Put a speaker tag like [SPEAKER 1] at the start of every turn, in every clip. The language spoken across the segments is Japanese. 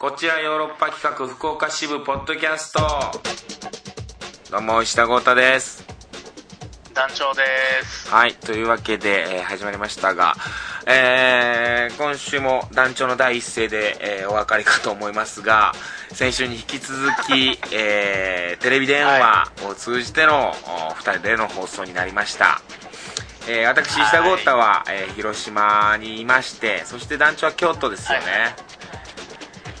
[SPEAKER 1] こちらヨーロッパ企画福岡支部ポッドキャスト。どうも石田豪太です。
[SPEAKER 2] 団長です。
[SPEAKER 1] はいというわけで、えー始まりましたが、えー今週も団長の第一声で、えーお別れかと思いますが先週に引き続き、えーテレビ電話を通じての、お二人での放送になりました。えー私石田豪太は、えー広島にいましてそして団長は京都ですよね、
[SPEAKER 2] はい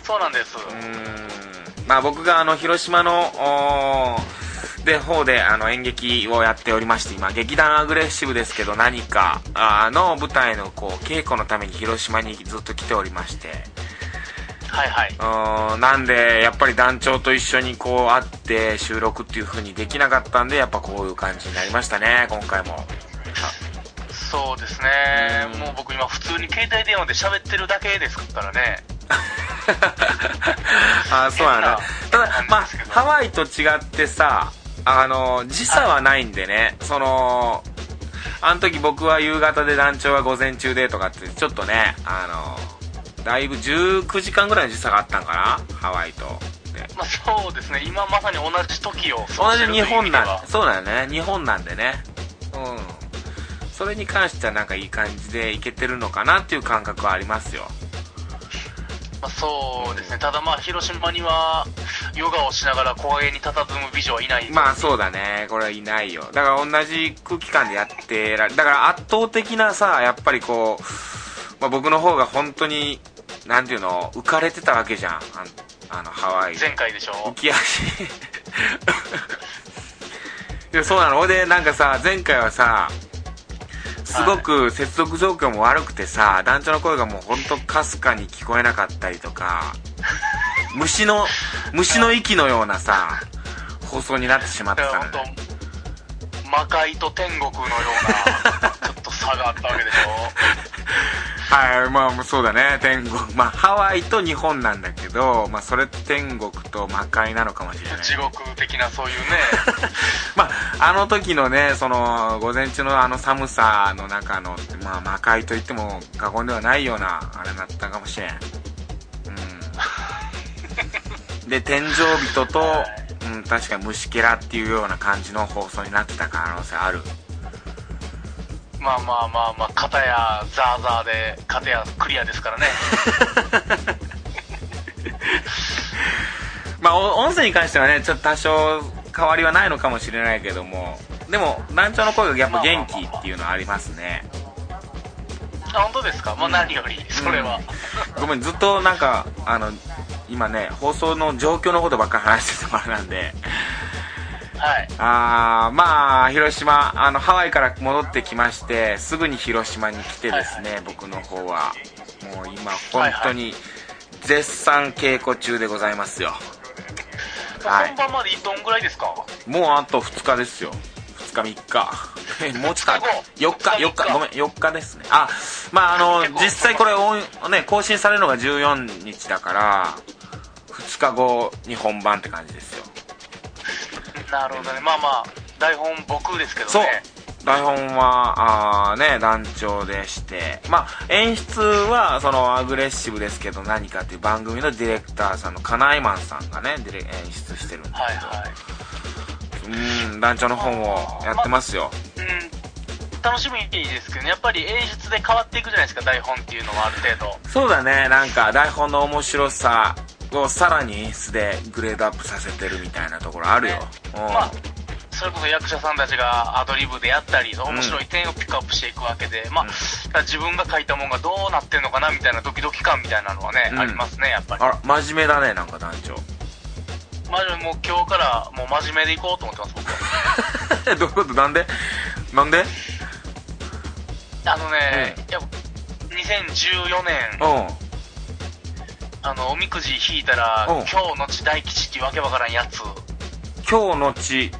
[SPEAKER 2] そうなんです、
[SPEAKER 1] うーん。まあ僕があの広島ので方であの演劇をやっておりまして今劇団アグレッシブですけど何かあの舞台のこう稽古のために広島にずっと来ておりまして。
[SPEAKER 2] はいはい。う
[SPEAKER 1] ーんなんでやっぱり団長と一緒にこう会って収録っていう風にできなかったんでやっぱこういう感じになりましたね今回も。
[SPEAKER 2] そうですね。
[SPEAKER 1] うん。
[SPEAKER 2] もう僕今普通に携帯電話で喋ってるだけですからね
[SPEAKER 1] あそうなんだただまあハワイと違ってさあの時差はないんでね。そのあの時僕は夕方で団長は午前中でとかってちょっとねあのだいぶ19時間ぐらいの時差があったんかな？ハワイと。で。
[SPEAKER 2] まあそうですね。今まさに同じ時を
[SPEAKER 1] 同じ日本なん
[SPEAKER 2] だ
[SPEAKER 1] そうだよね。日本なんでね。うん。それに関してはなんかいい感じでいけてるのかなっていう感覚はありますよ。
[SPEAKER 2] まあ、そうですね。ただまあ広島にはヨガをしながら公園に佇む美女はいない。
[SPEAKER 1] まあそうだね。これはいないよ。だから同じ空気感でやってられだから圧倒的なさやっぱりこう、まあ、僕の方が本当になんていうの浮かれてたわけじゃん。ああのハワイ。で
[SPEAKER 2] 前回でしょ？
[SPEAKER 1] 浮き足。いやそうなの。でなんかさ前回はさすごく接続状況も悪くてさ団長の声がもう本当かすかに聞こえなかったりとか 虫の虫の息のようなさ放送になってしまってたのね
[SPEAKER 2] 本当魔界と天国のようなちょっと差があったわけでし
[SPEAKER 1] はいまあそうだね。天国。まあハワイと日本なんだけどまあそれ天国と魔界なのかもしれない。
[SPEAKER 2] ょ地獄的なそういうね
[SPEAKER 1] まあ、あの時のね、その、午前中のあの寒さの中の、まあ、魔界と言っても過言ではないような、あれだったかもしれん。うん。で、天井人と、
[SPEAKER 2] はい
[SPEAKER 1] うん、確かに虫けらっていうような感じの放送になってた可能性ある。
[SPEAKER 2] まあまあまあまあ片やザーザーで片やクリアですからね
[SPEAKER 1] まあ、お音声に関してはね、ちょっと多少変わりはないのかもしれないけども、でも、団長の声がやっぱ元気っていうのはありますね。
[SPEAKER 2] あ本当ですか？まあ何よりそれは、
[SPEAKER 1] ごめんずっとなんかあの今ね放送の状況のことばっかり話しててもあれなんで。
[SPEAKER 2] はい。
[SPEAKER 1] あーまあ広島あのハワイから戻ってきましてすぐに広島に来てですね、僕の方は。もう今本当に絶賛稽古中でございますよ。はい
[SPEAKER 2] 本番までどんぐらいですか？
[SPEAKER 1] もうあと2日ですよ。2日3日。え もうちょっと4日4日。ごめん4日ですね。あまああの実際これオンね更新されるのが14日だから2日後に本番って感じですよ。
[SPEAKER 2] なるほどね。まあまあ台本僕ですけどね。
[SPEAKER 1] そう台本はあーね団長でして。まあ演出はそのアグレッシブですけど何かっていう番組のディレクターさんのカナイマンさんがねディレ演出してるんで
[SPEAKER 2] はいはい。
[SPEAKER 1] うん団長の本をやってますよ。
[SPEAKER 2] うん。楽しみですけどね。やっぱり演出で変わっていくじゃないですか台本っていうのはある程度。
[SPEAKER 1] そうだね。なんか台本の面白さをさらに演出でグレードアップさせてるみたいなところあるよ、うん
[SPEAKER 2] まあそれこそ役者さんたちがアドリブでやったり面白い点をピックアップしていくわけで、まあ、自分が書いたもんがどうなってんのかなみたいなドキドキ感みたいなのはね、
[SPEAKER 1] うん。
[SPEAKER 2] ありますねやっぱり。
[SPEAKER 1] あら真面目だねなんか団長。
[SPEAKER 2] まあ、もう今日からもう真面目でいこうと思ってます僕。は
[SPEAKER 1] どういうこと？なんで？なんで？
[SPEAKER 2] あのね、いや2014年
[SPEAKER 1] うん。
[SPEAKER 2] あのおみくじ引いたら
[SPEAKER 1] うん。
[SPEAKER 2] 今日のち大吉っていうわけわからんやつ。
[SPEAKER 1] 今日のち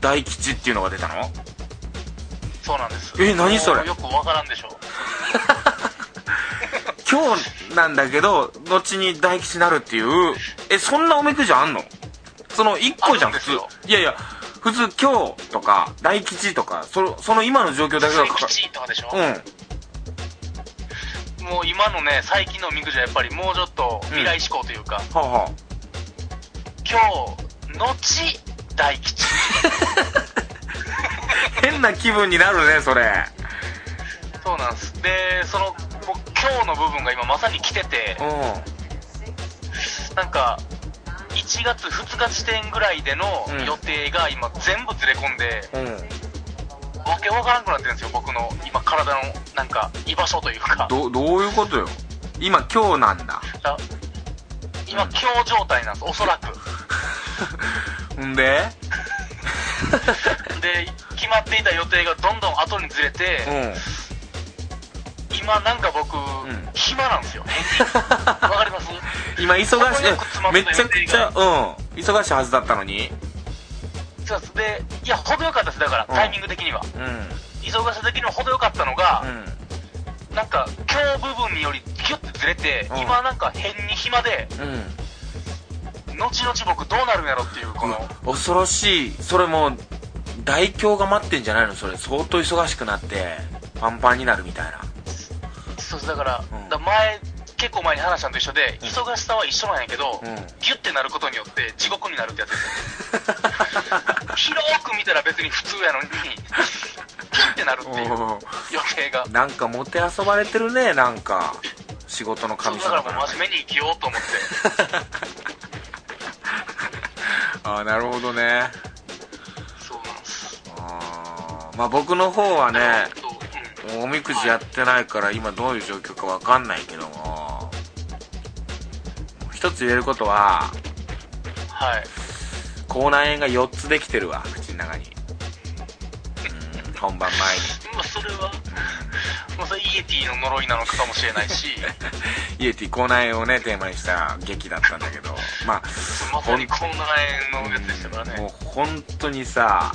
[SPEAKER 1] 大吉っていうのが出たの？
[SPEAKER 2] そうなんです。
[SPEAKER 1] え何それ？
[SPEAKER 2] よくわからんでしょ
[SPEAKER 1] 今日なんだけど後に大吉になるっていうえそんなおみくじあんの？その1個じゃん普通。いやいや普通今日とか大吉とかそのその今の状況だけが
[SPEAKER 2] 大
[SPEAKER 1] かか
[SPEAKER 2] 吉とかでしょ、
[SPEAKER 1] うん。
[SPEAKER 2] もう今のね、最近のおみくじはやっぱりもうちょっと未来志向というか、
[SPEAKER 1] ほうほ
[SPEAKER 2] 今日、後、大吉。
[SPEAKER 1] う変な気分になるねそれ
[SPEAKER 2] そうなんです。で、その、僕今日の部分が今まさに来てて、
[SPEAKER 1] う
[SPEAKER 2] なんか、1月2日時点ぐらいでの
[SPEAKER 1] うん
[SPEAKER 2] 予定が今全部ずれ込んで、
[SPEAKER 1] んうん
[SPEAKER 2] わけわからなくなってるんですよ、僕の今体のなんか居場所というか。
[SPEAKER 1] どどういうことよ今今日なんだ
[SPEAKER 2] だ今、
[SPEAKER 1] うん
[SPEAKER 2] 今日状態なんです、おそらく。
[SPEAKER 1] んで？
[SPEAKER 2] で、決まっていた予定がどんどん後にずれて、
[SPEAKER 1] うん。
[SPEAKER 2] 今なんか僕、
[SPEAKER 1] ん。
[SPEAKER 2] 暇なんですよ。わかります？
[SPEAKER 1] 今忙しい。めちゃくちゃうん。忙しいはずだったのに。
[SPEAKER 2] そうです。で、いや、程よかったです、だから、
[SPEAKER 1] うん。
[SPEAKER 2] タイミング的には。
[SPEAKER 1] うん。
[SPEAKER 2] 忙しさ的には程よかったのが、
[SPEAKER 1] う
[SPEAKER 2] なんか、今日部分によりギュッてずれて、
[SPEAKER 1] うん。
[SPEAKER 2] 今なんか変に暇で、
[SPEAKER 1] んうん
[SPEAKER 2] 後々僕どうなるんやろっていう、この、
[SPEAKER 1] 恐ろしい。それもう大凶が待ってんじゃないの？それ。相当忙しくなってパンパンになるみたいな。
[SPEAKER 2] そうだから、
[SPEAKER 1] うん。
[SPEAKER 2] だ前、結構前に話したのと一緒で、忙しさは一緒なんやけど、
[SPEAKER 1] うん。
[SPEAKER 2] ギュッてなることによって地獄になるってやつ。広く見たら別に普通やのに、ギュッてなるっていう
[SPEAKER 1] お
[SPEAKER 2] 予定が。
[SPEAKER 1] なんかもてあそばれてるねなんか。仕事の神
[SPEAKER 2] だからもう真面目に生きようと思って。
[SPEAKER 1] ああなるほどね。
[SPEAKER 2] そうなんです。
[SPEAKER 1] あーまあ僕の方はね
[SPEAKER 2] うん。
[SPEAKER 1] おみくじやってないから今どういう状況かわかんないけども。一つ言えることは
[SPEAKER 2] はい。
[SPEAKER 1] 口内炎が4つできてるわ口の中に。うん本番前に。
[SPEAKER 2] まあ、それは、まあ、それイエティの呪いなのかもしれないし、
[SPEAKER 1] イエティ口内炎をねテーマにした劇だったんだけど。まあ
[SPEAKER 2] まさに口内炎のやつでしたからね。
[SPEAKER 1] もう本当にさ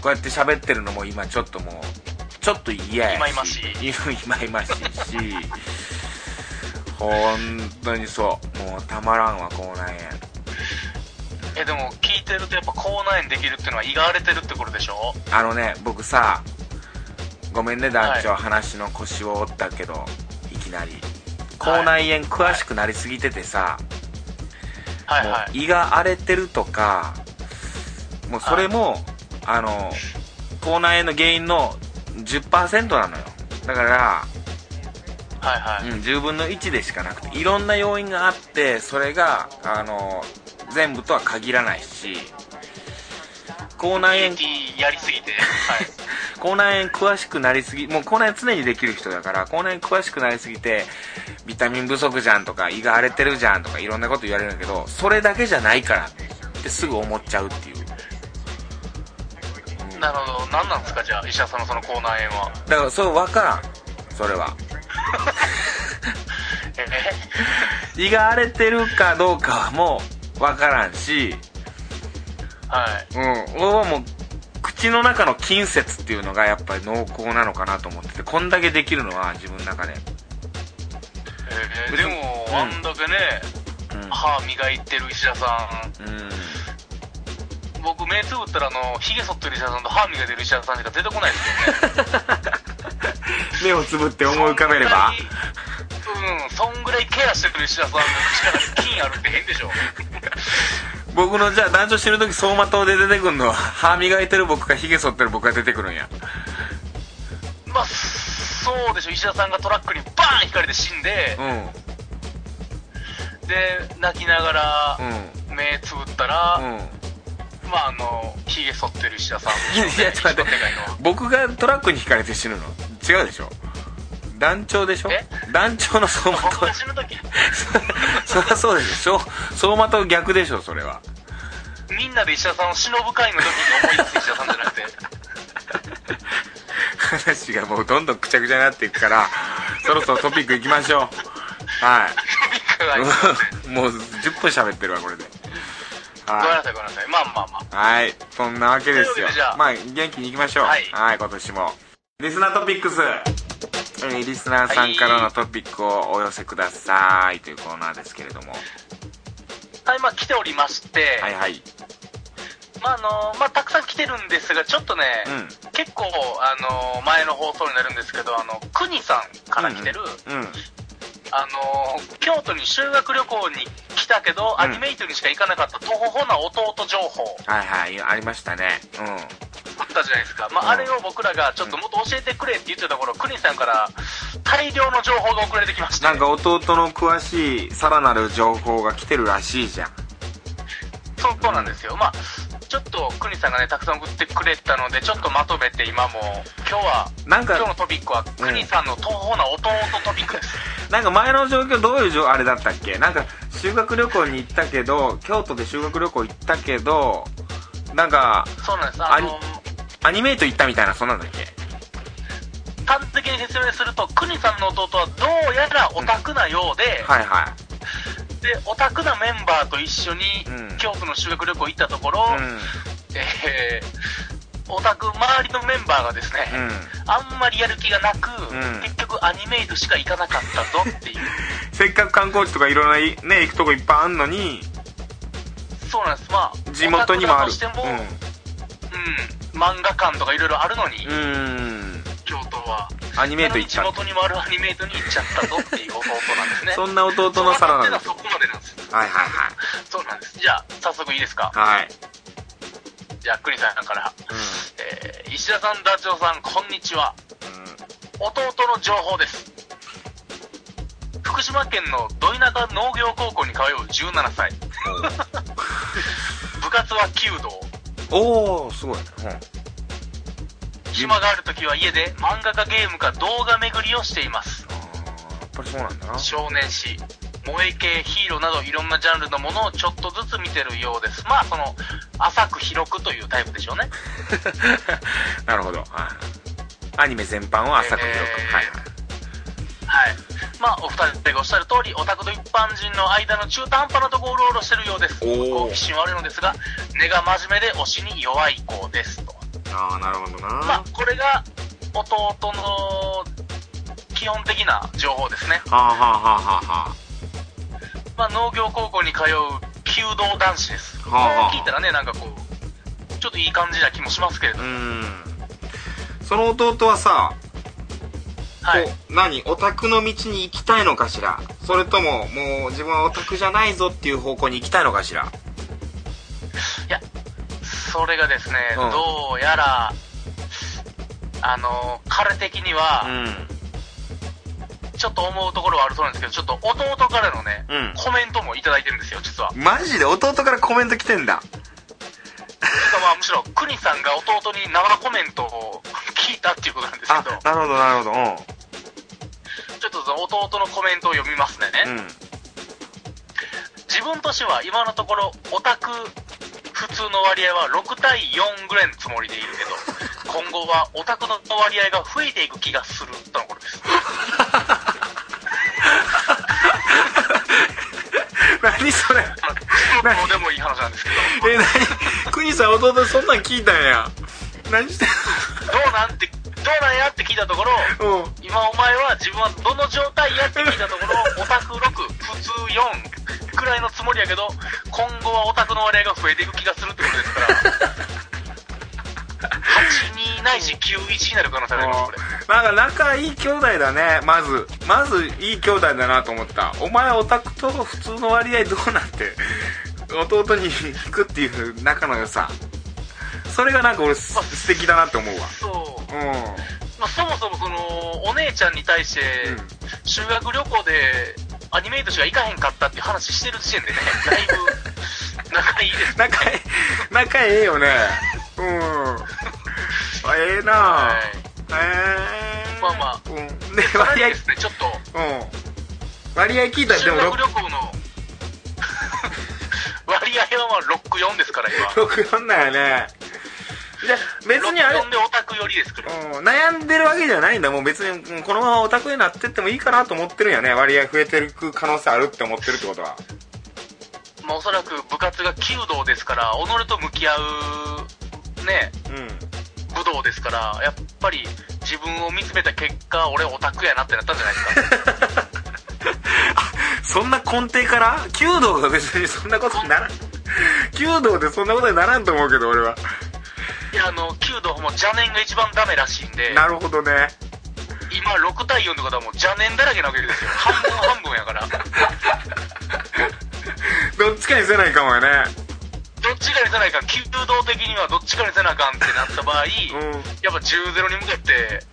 [SPEAKER 1] こうやって喋ってるのも今ちょっともうちょっと嫌やし。
[SPEAKER 2] いまいましい。
[SPEAKER 1] いまいましいし。本当にそう。もうたまらんわ口内
[SPEAKER 2] え、でも聞いてるとやっぱ口内炎できるっていうのは胃が荒れてるってことでしょ？
[SPEAKER 1] 炎あのね僕さごめんね団長、
[SPEAKER 2] は
[SPEAKER 1] 話の腰を折ったけどい。きなり。
[SPEAKER 2] はい
[SPEAKER 1] 口内炎詳しくなりすぎててさ、もう
[SPEAKER 2] はい。はい。
[SPEAKER 1] 胃が荒れてるとかもうそれも、あの口内炎の原因の10%なのよ。だから、
[SPEAKER 2] はいはい。
[SPEAKER 1] うん、10分の1でしかなくていろんな要因があってそれがあの全部とは限らないし口内炎。
[SPEAKER 2] やりすぎて、はい。
[SPEAKER 1] 口内炎詳しくなりすぎもう口内炎常にできる人だから口内炎詳しくなりすぎてビタミン不足じゃんとか胃が荒れてるじゃんとかいろんなこと言われるんだけどそれだけじゃないからってすぐ思っちゃうっていう。
[SPEAKER 2] なるほど。何なんですか？じゃあ、医者さんのその口内炎は。
[SPEAKER 1] だからそう分からん。それは。
[SPEAKER 2] え？
[SPEAKER 1] 胃が荒れてるかどうかはもう分からんし
[SPEAKER 2] はい。
[SPEAKER 1] うん。俺はもう口の中の筋節っていうのがやっぱり濃厚なのかなと思っててこんだけできるのは自分の中で。
[SPEAKER 2] えー、でも、
[SPEAKER 1] うん。
[SPEAKER 2] あんだけね、歯磨いてる医者さん、
[SPEAKER 1] うん、うん、
[SPEAKER 2] 僕目つぶったらあの、髭剃ってる医者さんと歯磨いてる医者さんしか出てこないですよね。
[SPEAKER 1] 目をつぶって思い浮かべれば。
[SPEAKER 2] うん、そんぐらいケアしてくる医者さんの口から菌あるって変でしょ。
[SPEAKER 1] 僕のじゃあ男女死ぬ時走馬灯で出てくるのは歯磨いてる僕か髭剃ってる僕が出てくるんや。
[SPEAKER 2] まあ、そうでしょ、医者さんがトラックにバーン引かれて死んで
[SPEAKER 1] う、ん。
[SPEAKER 2] で、泣きながら
[SPEAKER 1] う
[SPEAKER 2] 目つぶったら、
[SPEAKER 1] んうん。
[SPEAKER 2] まああの、髭剃ってる医者さん。
[SPEAKER 1] いやいやちょっと待って。僕がトラックにひかれて死ぬの？違うでしょ？団長でしょ？
[SPEAKER 2] え？
[SPEAKER 1] 団長の走馬
[SPEAKER 2] 僕
[SPEAKER 1] 灯
[SPEAKER 2] が死ぬ時。
[SPEAKER 1] そりゃそうでしょ。走馬灯逆でしょそれは。
[SPEAKER 2] みんなで医者さんを忍ぶ会の時に思い出す医者さんじゃなくて、
[SPEAKER 1] 話がもうどんどんくちゃくちゃになっていくからそろそろトピックいきましょう。はい。もう10分喋ってるわこれで。は
[SPEAKER 2] ごめんなさい、ごめんなさい。まあまあまあ。
[SPEAKER 1] いはい。そんなわけですよ。まあ元気にいきましょう。
[SPEAKER 2] はい
[SPEAKER 1] 今年も。リスナートピックスえーリスナーさんからのトピックをお寄せください。というコーナーですけれども。
[SPEAKER 2] はい、まあ来ておりまして、
[SPEAKER 1] はいはい。
[SPEAKER 2] まああの、まあたくさん来てるんですが、ちょっとね、
[SPEAKER 1] うん。
[SPEAKER 2] 結構、あの前の放送になるんですけど、あの、くにさんから来てる、
[SPEAKER 1] うん。うん
[SPEAKER 2] あの京都に修学旅行に来たけど、
[SPEAKER 1] うん
[SPEAKER 2] アニメイトにしか行かなかったとほほな弟情報
[SPEAKER 1] はいはいありましたねう
[SPEAKER 2] あったじゃないですか。まあ、
[SPEAKER 1] うん
[SPEAKER 2] あれを僕らがちょっともっと教えてくれって言ってたところ、くにさんから大量の情報が送られてきまして。
[SPEAKER 1] んなんか弟の詳しいさらなる情報が来てるらしいじゃん
[SPEAKER 2] そうそうなんですよ。まあ、ちょっとくにさんがね、たくさん送ってくれたので、ちょっとまとめて今も、今日は、
[SPEAKER 1] なんか
[SPEAKER 2] 今日のトピックは、くにさんの東方な弟トピックです。
[SPEAKER 1] なんか前の状況どういう状あれだったっけ？なんか修学旅行に行ったけど京都で修学旅行行ったけどなんか
[SPEAKER 2] そうなんです。あの、
[SPEAKER 1] アニメイト行ったみたいなそんなんだっけ？
[SPEAKER 2] 端的に説明すると、くにさんの弟はどうやらオタクなようで、
[SPEAKER 1] はいはい
[SPEAKER 2] で、オタクなメンバーと一緒に
[SPEAKER 1] うん、
[SPEAKER 2] 京都の修学旅行行ったところ、
[SPEAKER 1] うん。
[SPEAKER 2] えー、オタク周りのメンバーがですね、あんまりやる気がなく、
[SPEAKER 1] ん。
[SPEAKER 2] 結局アニメイトしか行かなかったぞっていう。
[SPEAKER 1] せっかく観光地とかいろんなね行くとこいっぱいあんのに
[SPEAKER 2] そうなんです。まあ、
[SPEAKER 1] 地元にもある。
[SPEAKER 2] しても、うん、漫画館とかいろいろあるのに、
[SPEAKER 1] うんうん。
[SPEAKER 2] 京都は。
[SPEAKER 1] アニメイト行っ
[SPEAKER 2] 地
[SPEAKER 1] た
[SPEAKER 2] 元にもあるアニメイトに行っちゃったぞっていう弟なんですね。
[SPEAKER 1] そんな弟のさらなる
[SPEAKER 2] そのそこまでなんです。
[SPEAKER 1] はいはい
[SPEAKER 2] そうなんです。じゃあ、早速いいですか？
[SPEAKER 1] はいはい
[SPEAKER 2] じゃあ、クリさんから。
[SPEAKER 1] う
[SPEAKER 2] えー、石田さん、ダチョウさん、こんにちは。弟の情報です。福島県のど田舎農業高校に通う17歳。部活は弓道。
[SPEAKER 1] んおおすごい、うん、
[SPEAKER 2] 暇がある時は家で漫画かゲームか動画巡りをしています。
[SPEAKER 1] やっぱりそうなんだな
[SPEAKER 2] 少年誌、萌え系、ヒーローなどいろんなジャンルのものをちょっとずつ見てるようです。まあ、その、浅く広くというタイプでしょうね。
[SPEAKER 1] なるほどはいアニメ全般を浅く広く、
[SPEAKER 2] えー
[SPEAKER 1] はいはい
[SPEAKER 2] はい。まあ、お二人がおっしゃる通り、オタクと一般人の間の中途半端なところをうろうろしてるようです。好奇心はあるのですが、根が真面目で推しに弱い子ですと。
[SPEAKER 1] ああなるほどな、
[SPEAKER 2] まあ、これが弟の基本的な情報ですね。
[SPEAKER 1] はあはあはあはあは
[SPEAKER 2] まあ、農業高校に通う弓道男子です。
[SPEAKER 1] はあはあ
[SPEAKER 2] 聞いたらね、なんかこう、ちょっといい感じな気もしますけれど
[SPEAKER 1] う。んその弟はさ、
[SPEAKER 2] はい。
[SPEAKER 1] 何？オタクの道に行きたいのかしら？それとももう自分はオタクじゃないぞっていう方向に行きたいのかしら？
[SPEAKER 2] それがですね、
[SPEAKER 1] うん。
[SPEAKER 2] どうやら、あの、彼的には、
[SPEAKER 1] ん。
[SPEAKER 2] ちょっと思うところはあるそうなんですけど、ちょっと弟からのね、
[SPEAKER 1] うん。
[SPEAKER 2] コメントもいただいてるんですよ、実は。
[SPEAKER 1] マジで？弟からコメント来てんだ。
[SPEAKER 2] てかまあ、むしろ、クニさんが弟に生コメントを 聞いたっていうことなんですけ
[SPEAKER 1] あ
[SPEAKER 2] ど、
[SPEAKER 1] なるほどなるほど。
[SPEAKER 2] ちょっとその弟のコメントを読みますね。
[SPEAKER 1] うんうん。
[SPEAKER 2] 自分としては今のところ、オタク普通の割合は6対4ぐらいのつもりでいるけど、今後はオタクの割合が増えていく気がするとのことです。
[SPEAKER 1] 何それ？
[SPEAKER 2] まあどうでもいい話なんですけど、
[SPEAKER 1] え何？国さん弟そんなん聞いたんや。何してん
[SPEAKER 2] どうなんて、どうなんやって聞いたところ、今お前は自分はどの状態やって聞いたところ、オタク6、普通4くらいのつもりやけど、今後はオタクの割合が増えていく気がするってことですから、8、2ないし9、1になる可能性があります、これ。
[SPEAKER 1] なんか仲いい兄弟だねまず。まずいい兄弟だなと思った。お前オタクと普通の割合どうなって。弟に引くっていう仲の良さ。それがなんか俺す素敵だなって思うわ。
[SPEAKER 2] そう。
[SPEAKER 1] うん。
[SPEAKER 2] まあ、そもそもその、お姉ちゃんに対して、
[SPEAKER 1] うん。
[SPEAKER 2] 修学旅行でアニメイトしか行かへんかったって話してる時点でね、だいぶ仲いいです。
[SPEAKER 1] 仲いい仲ええよね。うん。あええな。
[SPEAKER 2] はい。
[SPEAKER 1] ええ。
[SPEAKER 2] まあまあ。
[SPEAKER 1] うん。で割合
[SPEAKER 2] ですね、ちょっと、
[SPEAKER 1] うん。割合聞いたらで
[SPEAKER 2] 修
[SPEAKER 1] も
[SPEAKER 2] 学旅行の。割合はまあ64ですから、今。
[SPEAKER 1] 64だよね。じゃあ別にあれ
[SPEAKER 2] 64でオタク寄りですから。
[SPEAKER 1] うん悩んでるわけじゃないんだ。もう別にうんこのままオタクになってってもいいかなと思ってるんやね。割合増えてる可能性あるって思ってるってことは。
[SPEAKER 2] まあ、おそらく部活が弓道ですから、己と向き合う、ね、
[SPEAKER 1] うん。
[SPEAKER 2] 武道ですから、やっぱり自分を見つめた結果、俺オタクやなってなったんじゃないですか。
[SPEAKER 1] そんな根底から？弓道が別にそんなことにならん。弓道でそんなことにならんと思うけど俺は。
[SPEAKER 2] いや、あの、弓道も邪念が一番ダメらしいんで、
[SPEAKER 1] なるほどね。
[SPEAKER 2] 今6対4ってことはもう邪念だらけなわけですよ。半分半分やから。
[SPEAKER 1] どっちかにせないかもよね。
[SPEAKER 2] どっちかにせないかん、弓道的にはどっちかにせなあかんってなった場合、
[SPEAKER 1] うん。
[SPEAKER 2] やっぱ10-0に向けて、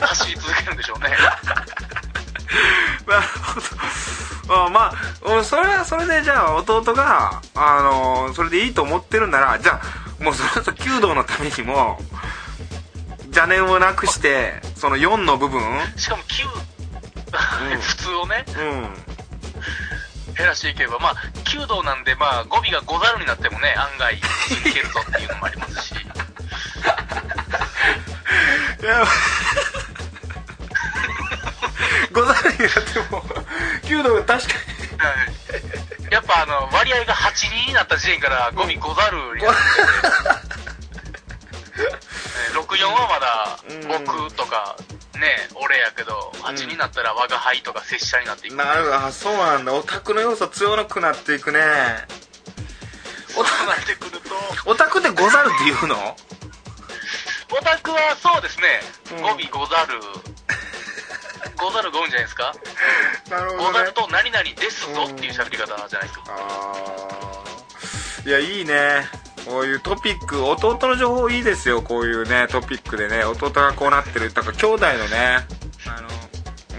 [SPEAKER 2] 走り続けるんでしょうね。
[SPEAKER 1] なるほど。あまあ、俺それはそれでじゃあ弟が、あのーそれでいいと思ってるなら、じゃあ、もうそれこそ弓道のためにも、邪念をなくして、その4の部分、
[SPEAKER 2] しかも9、
[SPEAKER 1] ん
[SPEAKER 2] 普通をね、
[SPEAKER 1] うん。
[SPEAKER 2] 減らしていけば、まあ、弓道なんで、まあ、語尾がござるになってもね、案外、いけるぞっていうのもありますし。
[SPEAKER 1] いや、ござるになっても、弓道が確か
[SPEAKER 2] はい やっぱあの、割合が8-2になった時点から語尾ござるになって。て、ね64はまだ
[SPEAKER 1] うん。
[SPEAKER 2] 僕とか、ね、俺やけど、8になったら我が輩とか拙者になっていく。
[SPEAKER 1] に。なるあ、そうなんだ。オタクの要素強くなっていくね。
[SPEAKER 2] そうなってくると、
[SPEAKER 1] オタクってござるって言うの？
[SPEAKER 2] オタクはそうですね、
[SPEAKER 1] うん。
[SPEAKER 2] 語尾ござる、ござるごうんじゃないですか？
[SPEAKER 1] なる
[SPEAKER 2] ござると何々ですぞっていう喋り方じゃないですか。
[SPEAKER 1] あー。いやいいね。こういうトピック弟の情報いいですよこういうねトピックでね。弟がこうなってる。だから兄弟のね。あ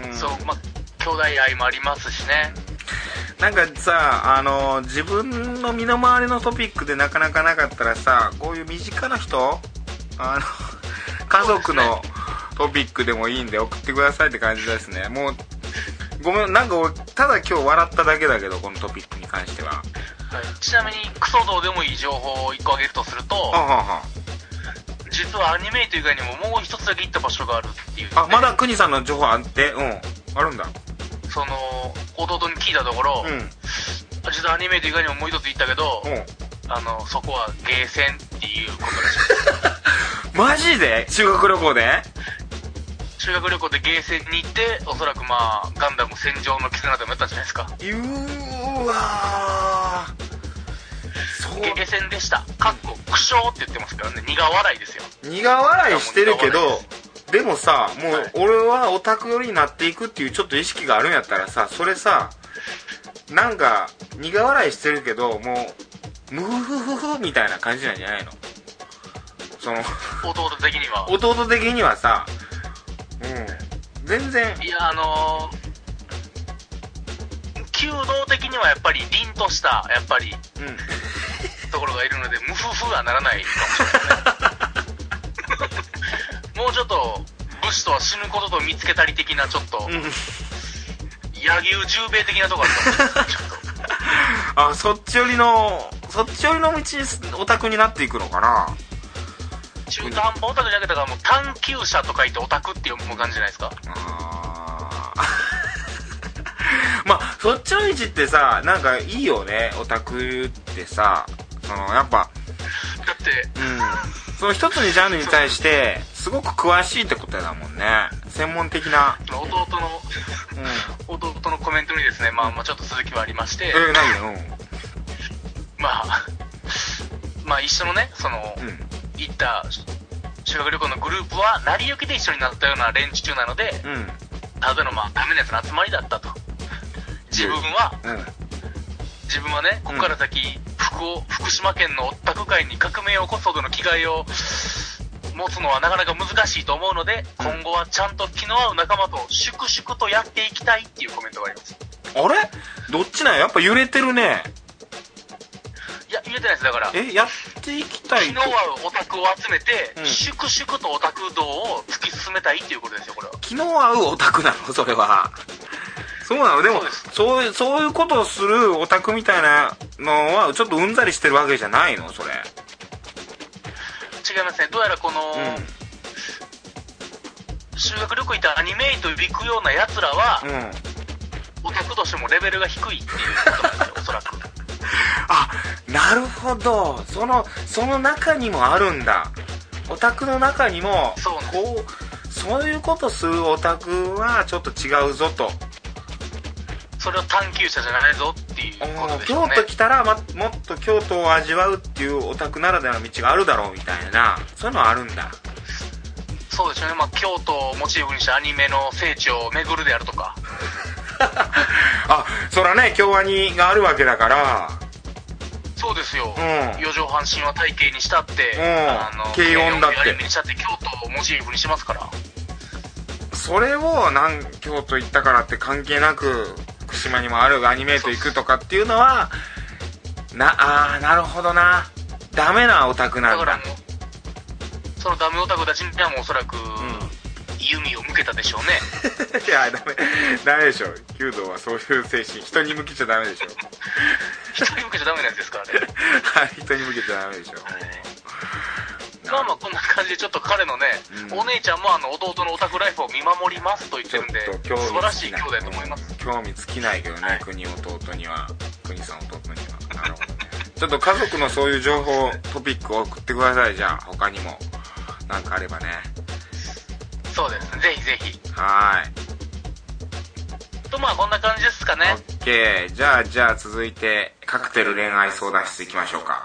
[SPEAKER 1] の、うん、
[SPEAKER 2] そう、まあ、兄弟愛もありますしね。
[SPEAKER 1] なんかさあの自分の身の回りのトピックでなかなかなかったらさこういう身近な人あの家族のトピックでもいいんで送ってくださいって感じですね。もうごめんなんか俺ただ今日笑っただけだけどこのトピックに関しては。
[SPEAKER 2] はい。ちなみに、クソどうでもいい情報を1個あげるとすると、
[SPEAKER 1] はあは
[SPEAKER 2] 実はアニメイト以外にももう一つだけ行った場所があるっていう、ね、
[SPEAKER 1] ああまだ国さんの情報あってうん。あるんだ。
[SPEAKER 2] その、弟に聞いたところ、
[SPEAKER 1] うん。
[SPEAKER 2] 実はアニメイト以外にももう一つ行ったけど、
[SPEAKER 1] うん。
[SPEAKER 2] あの、そこはゲーセンっていうことらしい。
[SPEAKER 1] マジで？修学旅行で？
[SPEAKER 2] 修学旅行でゲーセンに行って、おそらくまあ、ガンダム戦場の絆でもやったんじゃないですか。
[SPEAKER 1] うーわーそう
[SPEAKER 2] ゲーセンでした。かっこ、苦笑って言ってますからね、苦笑いですよ。
[SPEAKER 1] 苦笑いしてるけどでもさも
[SPEAKER 2] はいう
[SPEAKER 1] 俺はオタク寄りになっていくっていうちょっと意識があるんやったらさそれさなんか苦笑いしてるけどもうムフフフフみたいな感じなんじゃないの？その
[SPEAKER 2] 弟的には。
[SPEAKER 1] 弟的にはさうん全然
[SPEAKER 2] いや、あのー、弓道的にはやっぱり凛とした、やっぱり、
[SPEAKER 1] うん
[SPEAKER 2] ところがいるので、ムフフはならないかもしれない。もうちょっと、武士とは死ぬことと見つけたり的な、ちょっと、
[SPEAKER 1] うん
[SPEAKER 2] 柳生十兵衛的なとこあるかもしれない。ちょっと。
[SPEAKER 1] あそっち寄りのそっち寄りの道にオタクになっていくのかな
[SPEAKER 2] 中途半端オタクじゃなくて、もう探求者と書いてオタクって読む感じじゃないですか。
[SPEAKER 1] あーまあそっちの道ってさなんかいいよねオタクってさそのやっぱ
[SPEAKER 2] だって、
[SPEAKER 1] うんその一つのジャンルに対してすごく詳しいってことだもんね専門的な
[SPEAKER 2] 弟の、
[SPEAKER 1] うん
[SPEAKER 2] 弟のコメントにですね、まあ、まあちょっと続きはありまして、
[SPEAKER 1] えー、何よ
[SPEAKER 2] まあ、まあ一緒のね、その、
[SPEAKER 1] うん
[SPEAKER 2] 行った修学旅行のグループは、成り行きで一緒になったような連中なので、
[SPEAKER 1] うん。
[SPEAKER 2] ただのまあ、ダメなやつの集まりだったと。自分は、
[SPEAKER 1] うん。
[SPEAKER 2] 自分はね、ここから先、福を、福島県のオタク界に革命を起こすほどの気概を持つのはなかなか難しいと思うので、
[SPEAKER 1] うん。
[SPEAKER 2] 今後はちゃんと気の合う仲間と粛々とやっていきたいっていうコメントがあります。
[SPEAKER 1] あれ？どっちなんや？やっぱ揺れてるね。
[SPEAKER 2] いや、言えてないです。だから、
[SPEAKER 1] えやっていきたい
[SPEAKER 2] 気の合うオタクを集めて、
[SPEAKER 1] うん。
[SPEAKER 2] 粛々とオタク道を突き進めたいっていうことですよ、これは。
[SPEAKER 1] 気の合うオタクなの？それは。そうなの？でも
[SPEAKER 2] そう
[SPEAKER 1] そういうそういうことをするオタクみたいなのはちょっとうんざりしてるわけじゃないの？それ。
[SPEAKER 2] 違いますね。どうやらこの、
[SPEAKER 1] うん。
[SPEAKER 2] 修学旅行行ったアニメイト行くような奴らは、
[SPEAKER 1] うん。
[SPEAKER 2] オタクとしてもレベルが低いっていうことなんですよ、おそらく。
[SPEAKER 1] あなるほど。そのその中にもあるんだ。オタクの中にも
[SPEAKER 2] そう
[SPEAKER 1] こうそういうことするオタクはちょっと違うぞと。
[SPEAKER 2] それは探求者じゃないぞっていうことでしょうね。
[SPEAKER 1] 京都来たら、ま、もっと京都を味わうっていうオタクならではの道があるだろうみたいな。そういうのはあるんだ。
[SPEAKER 2] そうですよね、まあ、京都をモチーフにしたアニメの聖地を巡るであるとか。
[SPEAKER 1] あそらね京アニがあるわけだから
[SPEAKER 2] そうですよ、
[SPEAKER 1] うん。
[SPEAKER 2] 四畳半神話体系にしたって、
[SPEAKER 1] うん。
[SPEAKER 2] あの
[SPEAKER 1] 軽音だって。
[SPEAKER 2] アニメにしたって京都をモチーフにしますから。
[SPEAKER 1] それをなん京都行ったからって関係なく福島にもあるアニメート行くとかっていうのはなあーなるほどな。ダメなオタクなんだ。
[SPEAKER 2] だからそのダメオタクたちにはもうおそらく、弓を向けたでしょうね。
[SPEAKER 1] いやダメダメでしょ弓道はそういう精神人に向けちゃダメでしょ
[SPEAKER 2] 人に向けちゃダメなやつですからね。
[SPEAKER 1] は い人に向けちゃダメでしょ
[SPEAKER 2] まあまあこんな感じでちょっと彼のね、
[SPEAKER 1] うん。
[SPEAKER 2] お姉ちゃんもあの弟のオタクライフを見守りますと言ってるんで素晴らしい兄弟だと思います。
[SPEAKER 1] 興味尽きないけどね、
[SPEAKER 2] はい。
[SPEAKER 1] 国弟には。国さん弟には。なるほどね。ちょっと家族のそういう情報トピックを送ってください。じゃあ他にも。なんかあればね
[SPEAKER 2] そうです。ねぜひぜひ。
[SPEAKER 1] はーい。
[SPEAKER 2] とまあこんな感じですかね。
[SPEAKER 1] OK じゃあじゃあ続いてカクテル恋愛相談室行きましょうか。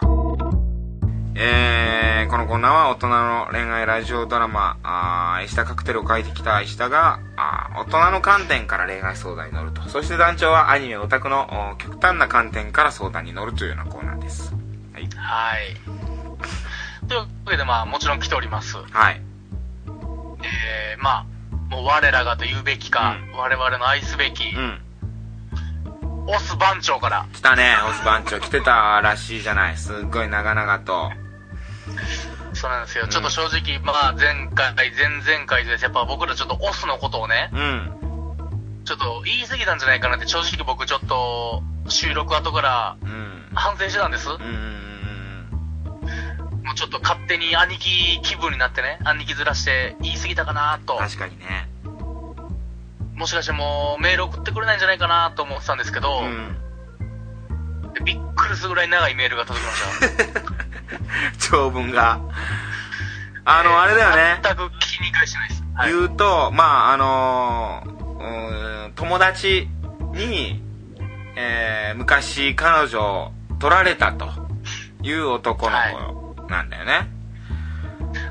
[SPEAKER 1] えー、このコーナーは大人の恋愛ラジオドラマあー石田カクテルを書いてきた石田があー大人の観点から恋愛相談に乗ると。そして団長はアニメオタクのお極端な観点から相談に乗るというようなコーナーです。はい。
[SPEAKER 2] はい。というわけでまあもちろん来ております。
[SPEAKER 1] はい
[SPEAKER 2] えー、まあもう我らがと言うべきか、我々の愛すべき、
[SPEAKER 1] うん。
[SPEAKER 2] オス番長から。
[SPEAKER 1] 来たねオス番長来てたらしいじゃない。すっごい長々と。
[SPEAKER 2] そうなんですよ、
[SPEAKER 1] うん。
[SPEAKER 2] ちょっと正直まあ前回前々回でやっぱ僕らちょっとオスのことをね
[SPEAKER 1] うん
[SPEAKER 2] ちょっと言い過ぎたんじゃないかなって正直僕ちょっと収録後から
[SPEAKER 1] うん
[SPEAKER 2] 反省してたんです、
[SPEAKER 1] うんうんうん
[SPEAKER 2] もうちょっと勝手に兄貴気分になってね兄貴ずらして言い過ぎたかなと。
[SPEAKER 1] 確かにね。
[SPEAKER 2] もしかしてもうメール送ってくれないんじゃないかなと思ってたんですけど、
[SPEAKER 1] うん。
[SPEAKER 2] でびっくりするぐらい長いメールが届きました。
[SPEAKER 1] 長文が。あの、あれだよね。
[SPEAKER 2] 全く気に返してないです、はい、
[SPEAKER 1] 言うとまああのうーん友達に、えー昔彼女を取られたという男の子なんだよね、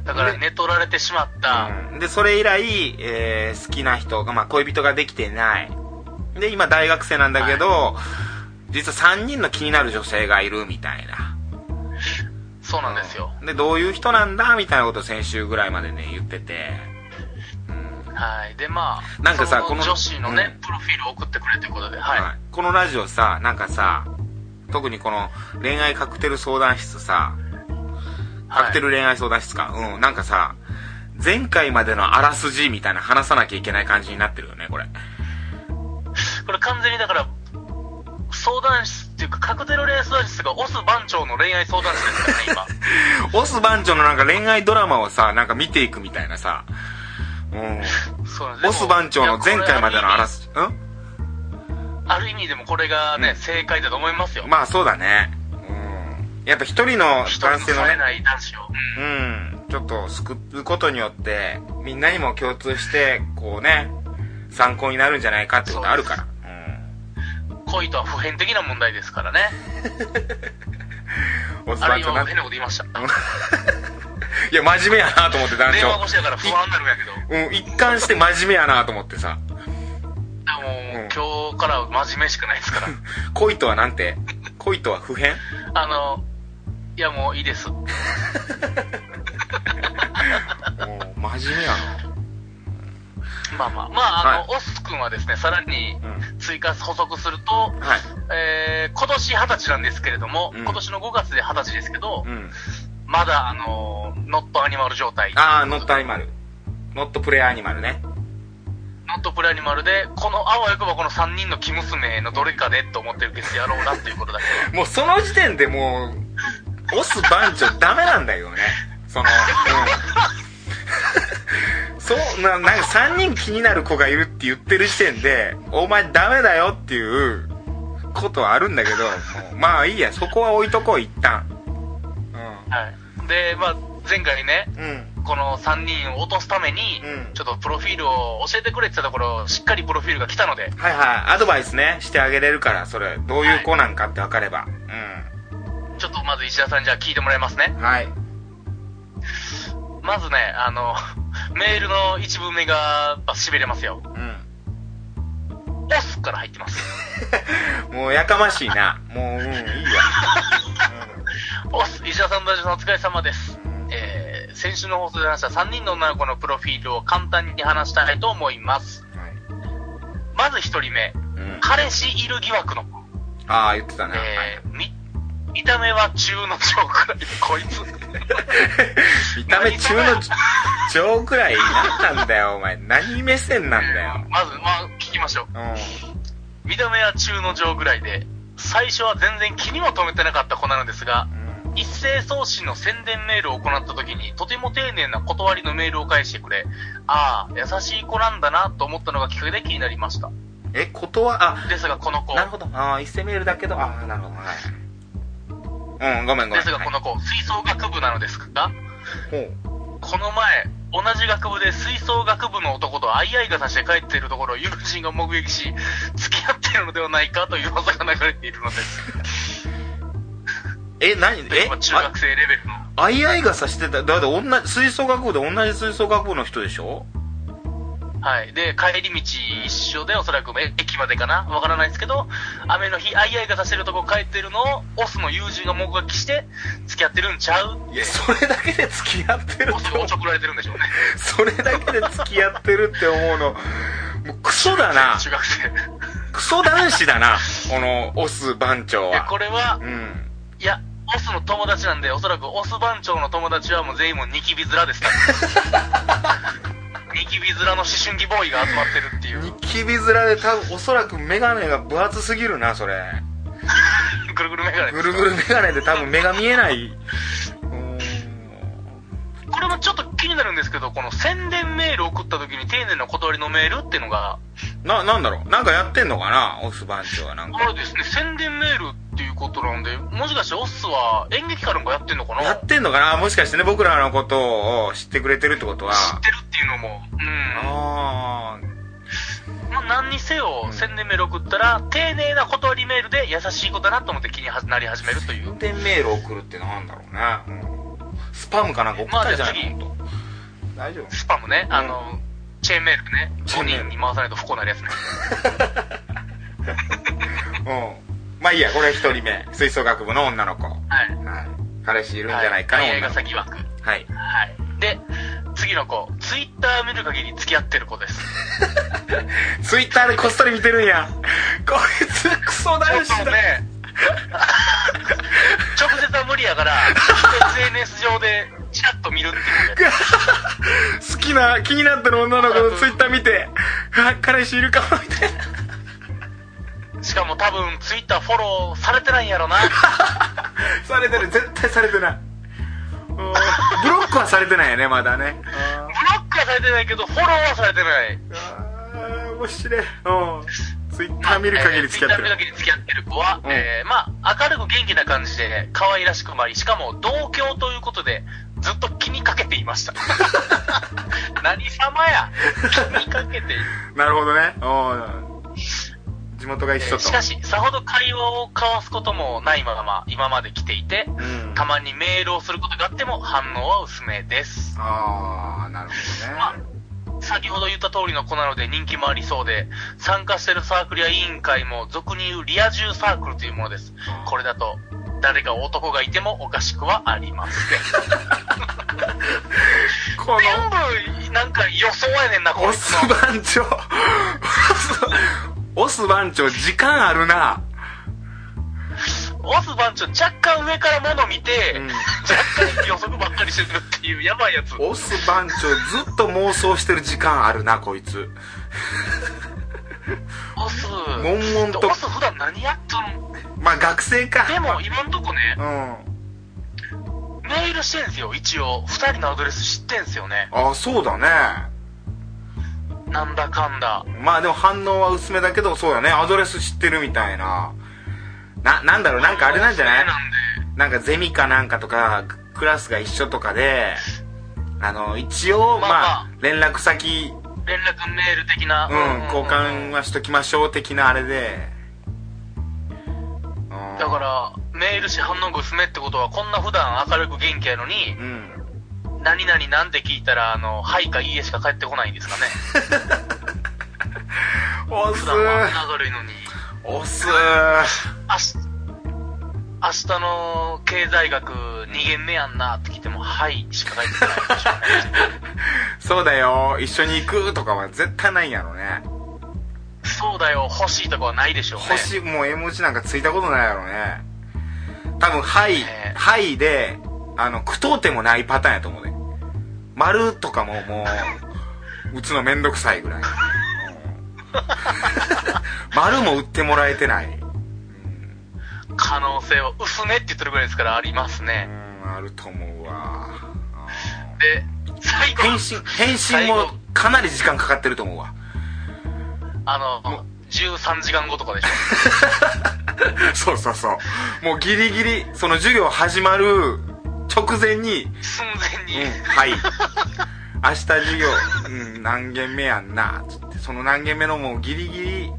[SPEAKER 2] だから寝取られてしまった、
[SPEAKER 1] うん。でそれ以来、えー好きな人が、まあ、恋人ができてない。で今大学生なんだけど、実は3人の気になる女性がいるみたいな。
[SPEAKER 2] そうなんですよ、
[SPEAKER 1] でどういう人なんだみたいなことを先週ぐらいまでね言ってて。
[SPEAKER 2] はい。でまあ
[SPEAKER 1] なんかさこの
[SPEAKER 2] 女子のね、
[SPEAKER 1] うん。
[SPEAKER 2] プロフィールを送ってくれということではい、
[SPEAKER 1] はい。このラジオさなんかさ特にこの恋愛カクテル相談室さカクテル恋愛相談室か、うん。なんかさ前回までのあらすじみたいな話さなきゃいけない感じになってるよねこれ。
[SPEAKER 2] これ完全にだから相談室っていうかカクテル恋愛相談室がオス番長の恋愛相談室ですからね
[SPEAKER 1] オス番長のなんか恋愛ドラマをさなんか見ていくみたいなさ。うん。
[SPEAKER 2] 今そうなんです。
[SPEAKER 1] オス番長の前回までのあら
[SPEAKER 2] す
[SPEAKER 1] すじうん。
[SPEAKER 2] ある意味でもこれがね、
[SPEAKER 1] うん。
[SPEAKER 2] 正解だと思いますよ、
[SPEAKER 1] まあそうだね。うんやっぱ一人の男性のね。
[SPEAKER 2] うん
[SPEAKER 1] うん、ちょっと救うことによってみんなにも共通してこうね参考になるんじゃないかってことあるから。
[SPEAKER 2] 恋とは普遍的な問題ですからね。
[SPEAKER 1] うんオス
[SPEAKER 2] あ
[SPEAKER 1] 番長な
[SPEAKER 2] 変なこと言いました。
[SPEAKER 1] いや真面目やなと思って団
[SPEAKER 2] 電話
[SPEAKER 1] 長
[SPEAKER 2] 越しだから不安になるんやけど。
[SPEAKER 1] うん一貫して真面目やなと思ってさ。
[SPEAKER 2] でも、
[SPEAKER 1] うん。
[SPEAKER 2] 今日からは真面目しかないですから。
[SPEAKER 1] 恋とはなんて？恋とは普遍？
[SPEAKER 2] あのいやもういいです。
[SPEAKER 1] もう真面目や
[SPEAKER 2] まあまあまああの、
[SPEAKER 1] は
[SPEAKER 2] オス君はですねさらに追加補足すると、
[SPEAKER 1] はい。
[SPEAKER 2] えー今年二十歳なんですけれども、
[SPEAKER 1] うん。
[SPEAKER 2] 今年の5月で二十歳ですけど、
[SPEAKER 1] うん。
[SPEAKER 2] まだあのノットアニマル状態。
[SPEAKER 1] ああノットアニマルノットプレイアニマルね。
[SPEAKER 2] ノットプレアニマルでこのあわよくばこの3人の生娘のどれかでと思って受けてやろうなっていうことだけ
[SPEAKER 1] もうその時点でもうオス番長ダメなんだよね。そのうん。そうななんか3人気になる子がいるって言ってる時点でお前ダメだよっていうことはあるんだけどまあいいやそこは置いとこう一旦。
[SPEAKER 2] はい。でまあ前回ね
[SPEAKER 1] うん。うん
[SPEAKER 2] この3人を落とすために、
[SPEAKER 1] うん。
[SPEAKER 2] ちょっとプロフィールを教えてくれって言ったところ、しっかりプロフィールが来たので、
[SPEAKER 1] はいはい。アドバイスねしてあげれるからそれどういう子なんかって分かれば、
[SPEAKER 2] ちょっとまず石田さんじゃあ聞いてもらいますね
[SPEAKER 1] う。んはい
[SPEAKER 2] まずね、あの、メールの一文目が、やっぱ痺れますよ。
[SPEAKER 1] うん
[SPEAKER 2] オスから入ってます。
[SPEAKER 1] もうやかましいなもううんいいわ
[SPEAKER 2] オス、石田さん、大丈さんお疲れ様です。
[SPEAKER 1] うん
[SPEAKER 2] えー、先週の放送で話した3人の女の子のプロフィールを簡単に話したいと思います。
[SPEAKER 1] はい
[SPEAKER 2] まず1人目、
[SPEAKER 1] うん
[SPEAKER 2] 彼氏いる疑惑の子。
[SPEAKER 1] ああ言ってたね、
[SPEAKER 2] えー、み、見た目は中の長くらい、こいつ。
[SPEAKER 1] 見た目中の超くらい何なんだよお前。何目線なんだよ。
[SPEAKER 2] まず、まあ、聞きましょう。
[SPEAKER 1] うん。
[SPEAKER 2] 見た目は中の上ぐらいで、最初は全然気にも留めてなかった子なのですが、一斉送信の宣伝メールを行った時に、とても丁寧な断りのメールを返してくれ、ああ、優しい子なんだなと思ったのがきっかけで気になりました。
[SPEAKER 1] え断あ
[SPEAKER 2] ですがこの子、
[SPEAKER 1] なるほど。ああ一斉メールだけど。ああなるほど。はいうんごめんごめん。
[SPEAKER 2] ですがこの子、吹奏楽部なのですが、この前、同じ学部で吹奏楽部の男と相合い傘して帰っているところを友人が目撃し、付き合っているのではないかという噂が流れているのです。
[SPEAKER 1] え何？え
[SPEAKER 2] 今中学生レベルの。
[SPEAKER 1] あ相合い傘してた。だって同じ吹奏楽部で同じ吹奏楽部の人でしょ？
[SPEAKER 2] はい。で、帰り道一緒で、おそらくえ駅までかな？わからないですけど、雨の日、相合い傘してるとこ帰ってるのを、オスの友人が目撃して、付き合ってるんちゃう？
[SPEAKER 1] いやそれだけで付き合ってる
[SPEAKER 2] オスがおちょくられてるんでしょうね。
[SPEAKER 1] それだけで付き合ってるって思うのもうクソだな
[SPEAKER 2] 中学生。
[SPEAKER 1] クソ男子だなこのオス番長
[SPEAKER 2] で、
[SPEAKER 1] は
[SPEAKER 2] これは
[SPEAKER 1] う、ん
[SPEAKER 2] いや、オスの友達なんで、おそらくオス番長の友達はもう全員もうニキビ面ですから。ニキビ面の思春期ボーイが集まってるっていう。
[SPEAKER 1] ニキビ面で多分おそらくメガネが分厚すぎるなそれ。
[SPEAKER 2] ぐるぐるメガネ
[SPEAKER 1] ぐるぐるメガネで多分目が見えない。
[SPEAKER 2] これもちょっと気になるんですけど、この宣伝メール送った時に丁寧な断りのメールっていうのが、
[SPEAKER 1] ななんだろう？なんかやってんのかな？オス番長はなんか。
[SPEAKER 2] あれですね、宣伝メールっていうことなんで、もしかしてオスは演劇かなんかやってんのかな？
[SPEAKER 1] やってんのかな？もしかしてね僕らのことを知ってくれてるってことは。
[SPEAKER 2] 知ってるっていうのも、うん。
[SPEAKER 1] あ
[SPEAKER 2] まあ、何にせよ
[SPEAKER 1] うん。
[SPEAKER 2] 宣伝メール送ったら、丁寧な断りメールで優しい子だなと思って気になり始めるという。
[SPEAKER 1] 宣伝メール送るってなんだろうね、うん。スパムかなんか送ったりじゃない
[SPEAKER 2] まあ
[SPEAKER 1] 大丈夫？
[SPEAKER 2] スパムね、あの、チェーンメールね、5
[SPEAKER 1] チェーンメール。
[SPEAKER 2] 人に回さないと不幸になるやつね。
[SPEAKER 1] うんまあいいやこれ一人目吹奏楽部の女の子は
[SPEAKER 2] はい。
[SPEAKER 1] い彼氏いるんじゃないかの
[SPEAKER 2] はい。
[SPEAKER 1] 女の子
[SPEAKER 2] が疑惑。
[SPEAKER 1] はい
[SPEAKER 2] はい。で、次の子、ツイッター見る限り付き合ってる子です。
[SPEAKER 1] ツイッターでこっそり見てるんやこいつクソ男子だ
[SPEAKER 2] ね、直接は無理やから、SNS 上でチラッと見るっていうね。
[SPEAKER 1] 好きな気になってる女の子のツイッター見てあ彼氏いるかもみたいな
[SPEAKER 2] しかも多分ツイッターフォローされてないんやろな。
[SPEAKER 1] されてる絶対されてない。うん。ブロックはされてないよねまだね。
[SPEAKER 2] ブロックはされてないけど、フォローはされてない。
[SPEAKER 1] あー面白い。うん。ツイッター見る限り付き合ってる。
[SPEAKER 2] えー Twitter 見る限り付き合ってる子は、
[SPEAKER 1] うん。
[SPEAKER 2] えー、まあ、明るく元気な感じで、可愛らしくもあり、しかも同居ということで、ずっと気にかけていました。何様や。気にかけて。いる。
[SPEAKER 1] なるほどね。うん。地元が一緒と、
[SPEAKER 2] しかし、さほど会話を交わすこともないまま、今まで来ていて、
[SPEAKER 1] うん
[SPEAKER 2] たまにメールをすることがあっても反応は薄めです。
[SPEAKER 1] ああなるほ
[SPEAKER 2] まあ
[SPEAKER 1] どね
[SPEAKER 2] 先ほど言った通りの子なので人気もありそうで、参加してるサークルや委員会も俗に言うリア充サークルというものです。これだと、誰か男がいてもおかしくはありません。
[SPEAKER 1] この
[SPEAKER 2] 全部、なんか予想やねんな、こ
[SPEAKER 1] オ
[SPEAKER 2] いつの。
[SPEAKER 1] ス番長オス番長時間あるな。
[SPEAKER 2] オス番長若干上から物見て、
[SPEAKER 1] うん。
[SPEAKER 2] 若干予測ばっかりしてるっていうやばいやつ。
[SPEAKER 1] オス番長ずっと妄想してる時間あるなこいつ。
[SPEAKER 2] オス、
[SPEAKER 1] 悶々と
[SPEAKER 2] オス普段何やっとん？の
[SPEAKER 1] まあ学生か。
[SPEAKER 2] でも今んとこね
[SPEAKER 1] う、ん。
[SPEAKER 2] メールしてんすよ、一応。二人のアドレス知ってんすよね。
[SPEAKER 1] あそうだね
[SPEAKER 2] なんだかんだ。
[SPEAKER 1] まあでも反応は薄めだけどそうだね。アドレス知ってるみたいな。ななんだろう。なんかあれなんじゃない？
[SPEAKER 2] なん
[SPEAKER 1] かゼミかなんかとかクラスが一緒とかであの一応まあ、連絡先。
[SPEAKER 2] 連絡メール的な。
[SPEAKER 1] うん、交換はしときましょう的なあれで。うん
[SPEAKER 2] だから、メールし反応が薄めってことは、こんな普段明るく元気やのに
[SPEAKER 1] う、ん
[SPEAKER 2] 何々なんて聞いたら、あの、はいかいいえしか返ってこないんですかね。
[SPEAKER 1] 押す
[SPEAKER 2] 普段は明るいのに。
[SPEAKER 1] 押す
[SPEAKER 2] 明日、明日の経済学2限目やんなって聞いても、はいしか返ってこないでしょうね。
[SPEAKER 1] そうだよ一緒に行くとかは絶対ないんやろね
[SPEAKER 2] そうだよ、欲しいとかはないでしょうね。
[SPEAKER 1] 星もう絵文字なんかついたことないやろね多分「はい」
[SPEAKER 2] ね「
[SPEAKER 1] はい」であの句読点もないパターンやと思うね丸とかももう打つのめんどくさいぐらい、う ん丸も打ってもらえてない。
[SPEAKER 2] 可能性は薄めって言ってるぐらいですからあります
[SPEAKER 1] う
[SPEAKER 2] ね。
[SPEAKER 1] んあると思うわ。
[SPEAKER 2] で、最後、
[SPEAKER 1] 返信返信もかなり時間かかってると思うわ。
[SPEAKER 2] あの、13時間後とかでしょ。
[SPEAKER 1] そうそうそう。もうギリギリその授業始まる直前に
[SPEAKER 2] 寸前に、
[SPEAKER 1] うん、はい。明日授業、うん、何件目やんな、つって、その何件目のもうギリギリ、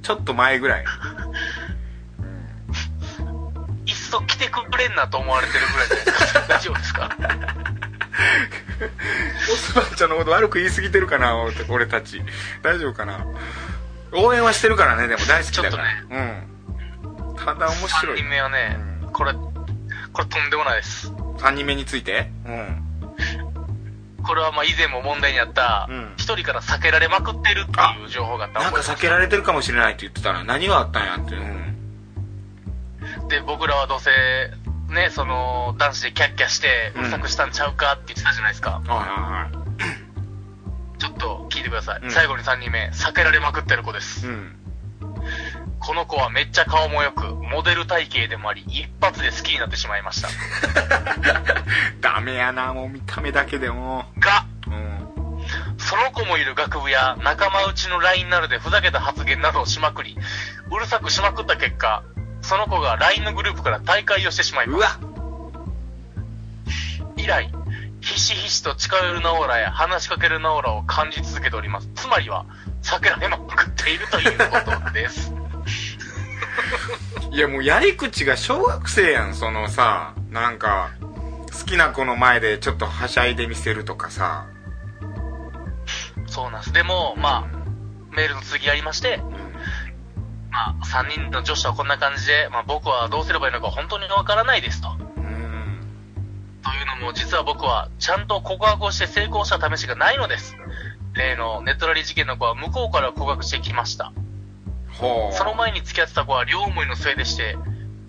[SPEAKER 1] ちょっと前ぐらい。
[SPEAKER 2] いっそ来てくれんなと思われてるぐらいじゃないですか？大丈夫ですか
[SPEAKER 1] オスバンちゃんのこと悪く言い過ぎてるかな、俺俺たち。大丈夫かな？応援はしてるからね、でも大好きだから。うん。ただ面白
[SPEAKER 2] 3
[SPEAKER 1] い
[SPEAKER 2] 人。目はね、これ、これとんでもないです。
[SPEAKER 1] 3人目について？うん。
[SPEAKER 2] これはまあ以前も問題になった
[SPEAKER 1] うん、
[SPEAKER 2] 一人から避けられまくってるっていう情報があった
[SPEAKER 1] なんか避けられてるかもしれないって言ってたら、何があったんやって。うん。
[SPEAKER 2] で、僕らはどうせ、ね、その、男子でキャッキャして、
[SPEAKER 1] うん
[SPEAKER 2] うるさくしたんちゃうかって言ってたじゃないですか。
[SPEAKER 1] はいはいはい。
[SPEAKER 2] ちょっと聞いてください。
[SPEAKER 1] うん
[SPEAKER 2] 最後に3人目、避けられまくってる子です。
[SPEAKER 1] うん。
[SPEAKER 2] この子はめっちゃ顔も良く、モデル体型でもあり、一発で好きになってしまいました。
[SPEAKER 1] ダメやな、もう見た目だけでも
[SPEAKER 2] が、
[SPEAKER 1] うん。
[SPEAKER 2] その子もいる学部や仲間内の LINE などでふざけた発言などをしまくり、うるさくしまくった結果、その子が LINE のグループから退会をしてしまいうます。
[SPEAKER 1] わ
[SPEAKER 2] 以来、ひしひしと近寄るナオーラや話しかけるナオーラを感じ続けております。つまりは、避けられまくっているということです。
[SPEAKER 1] いやもうやり口が小学生やんそのさなんか好きな子の前でちょっとはしゃいでみせるとかさ
[SPEAKER 2] そうなんです。でも、まあ、メールの続きがありまして、まあ、3人の女子はこんな感じで、まあ僕はどうすればいいのか本当にわからないですと。というのも、実は僕は、ちゃんと告白をして成功した試しがないのです。例のネットラリー事件の子は向こうから告白してきました。その前に付き合ってた子は両思いの末でして、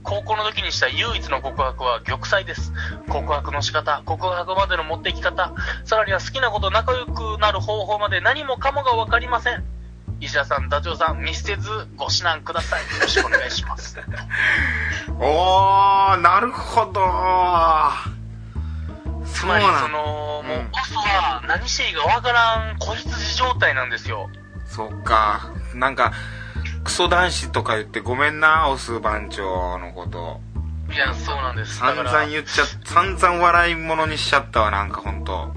[SPEAKER 2] 高校の時にした唯一の告白は玉砕です。告白の仕方、告白までの持っていき方、さらには好きな子と仲良くなる方法まで何もかもがわかりません。石田さん、ダチョウさん、見捨てずご指南ください。よろしくお願いします。
[SPEAKER 1] おーなるほど
[SPEAKER 2] つまり、
[SPEAKER 1] そ
[SPEAKER 2] の、もう、
[SPEAKER 1] うん
[SPEAKER 2] ボスは何していいかわからん子羊状態なんですよ。
[SPEAKER 1] そっかなんかクソ男子とか言ってごめんなオス番長のこと。
[SPEAKER 2] いや、そうなんです。だ
[SPEAKER 1] 散々言っちゃ散々笑い物にしちゃったわなんか本当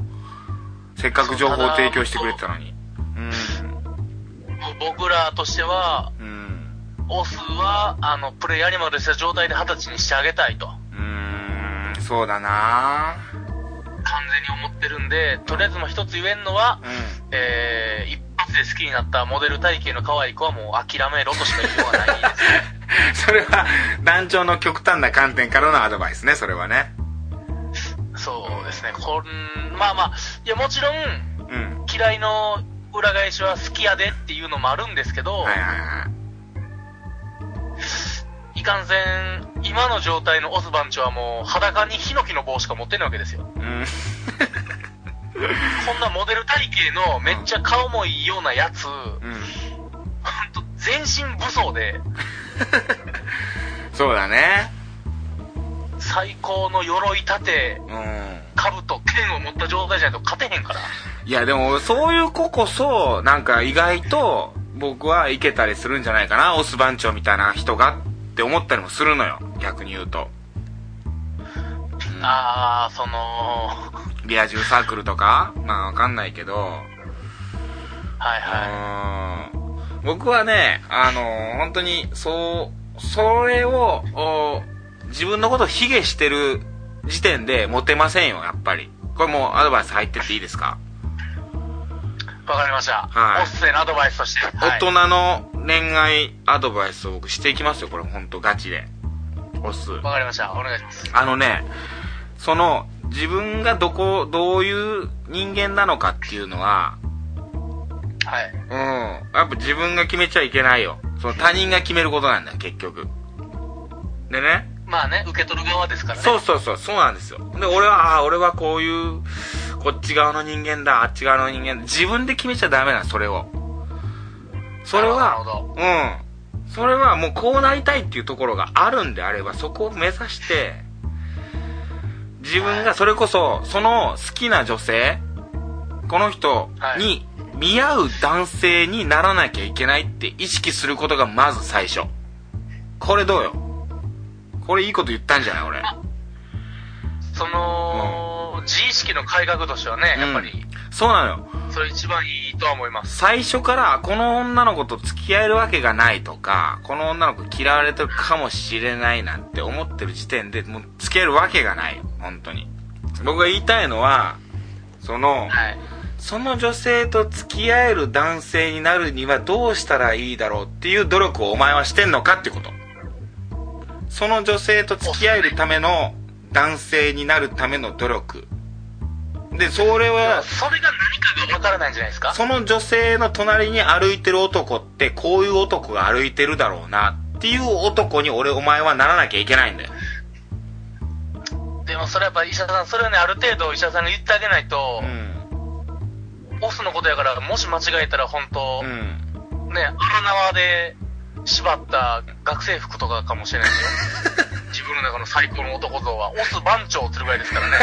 [SPEAKER 1] せっかく情報を提供してくれてたのに。
[SPEAKER 2] もう僕らとしては、
[SPEAKER 1] うん。うん
[SPEAKER 2] オスは、あの、プレイアニマルした状態で二十歳にしてあげたいと。
[SPEAKER 1] うーん。そうだな。
[SPEAKER 2] 完全に思ってるんで、とりあえずもう一つ言えんのは、
[SPEAKER 1] うん。
[SPEAKER 2] えー、で好きになったモデル体型の可愛い子はもう諦めろとしか言いようがないですね。
[SPEAKER 1] それは団長の極端な観点からのアドバイスねそれはね
[SPEAKER 2] そうですね。こん、まあまあ、いやもちろん、
[SPEAKER 1] うん
[SPEAKER 2] 嫌いの裏返しは好きやでっていうのもあるんですけど、
[SPEAKER 1] はいはいはい
[SPEAKER 2] いかんせん、今の状態のオス番長はもう裸にヒノキの棒しか持ってないわけですよ。
[SPEAKER 1] うん
[SPEAKER 2] こんなモデル体型のめっちゃ顔もいいようなやつ、ほん。
[SPEAKER 1] うん
[SPEAKER 2] と全身武装で、
[SPEAKER 1] そうだね。
[SPEAKER 2] 最高の鎧立て、
[SPEAKER 1] うん。
[SPEAKER 2] 兜、剣を持った状態じゃないと勝てへんから。
[SPEAKER 1] いやでもそういう子こそなんか意外と僕はいけたりするんじゃないかなオス番長みたいな人がって思ったりもするのよ逆に言うと。
[SPEAKER 2] あー、その、
[SPEAKER 1] リア充サークルとか？まあわかんないけど、
[SPEAKER 2] はいは
[SPEAKER 1] うーん僕はね、あのー本当に、そう、それを、お自分のことを卑下してる時点でモテませんよ、やっぱり。これもうアドバイス入ってっていいですか、
[SPEAKER 2] い。わかりました。
[SPEAKER 1] はい
[SPEAKER 2] おっせのアドバイスとして。はい
[SPEAKER 1] 大人の恋愛アドバイスを僕していきますよ、これ本当ガチで。おっす。
[SPEAKER 2] わかりました。お願いします。
[SPEAKER 1] あのね、その、自分がどこ、どういう人間なのかっていうのは、
[SPEAKER 2] はい。
[SPEAKER 1] うん。やっぱ自分が決めちゃいけないよ。その他人が決めることなんだよ、結局。でね。
[SPEAKER 2] まあね、受け取る側ですからね。
[SPEAKER 1] そうそうそう、そうなんですよ。で、俺は、ああ、俺はこういう、こっち側の人間だ、あっち側の人間だ。自分で決めちゃダメなの、それを。それは。うん。それはもうこうなりたいっていうところがあるんであれば、そこを目指して、自分がそれこそ、その好きな女性、この人に見合う男性にならなきゃいけないって意識することがまず最初。これどうよ？これいいこと言ったんじゃない？俺。
[SPEAKER 2] その、識の改革としてはね、やっぱり、
[SPEAKER 1] そうなのよ。
[SPEAKER 2] それ一番いいとは思います。
[SPEAKER 1] 最初からこの女の子と付き合えるわけがないとか、この女の子嫌われてるかもしれないなんて思ってる時点でもう付き合えるわけがない。本当に。僕が言いたいのは、その、
[SPEAKER 2] はい。
[SPEAKER 1] その女性と付き合える男性になるにはどうしたらいいだろうっていう努力をお前はしてんのかってこと。その女性と付き合えるための男性になるための努力。で、それは、
[SPEAKER 2] それが何かがわからないんじゃないですか？
[SPEAKER 1] その女性の隣に歩いてる男ってこういう男が歩いてるだろうなっていう男に俺お前はならなきゃいけないんだよ。
[SPEAKER 2] でもそれやっぱ医者さん、それはね、ある程度医者さんが言ってあげないと
[SPEAKER 1] う、ん。
[SPEAKER 2] オスのことやから、もし間違えたら本当、
[SPEAKER 1] うん。
[SPEAKER 2] ね、荒縄で縛った学生服とかかもしれないですよ。自分の中の最高の男像は、オス番長するぐらいですからね。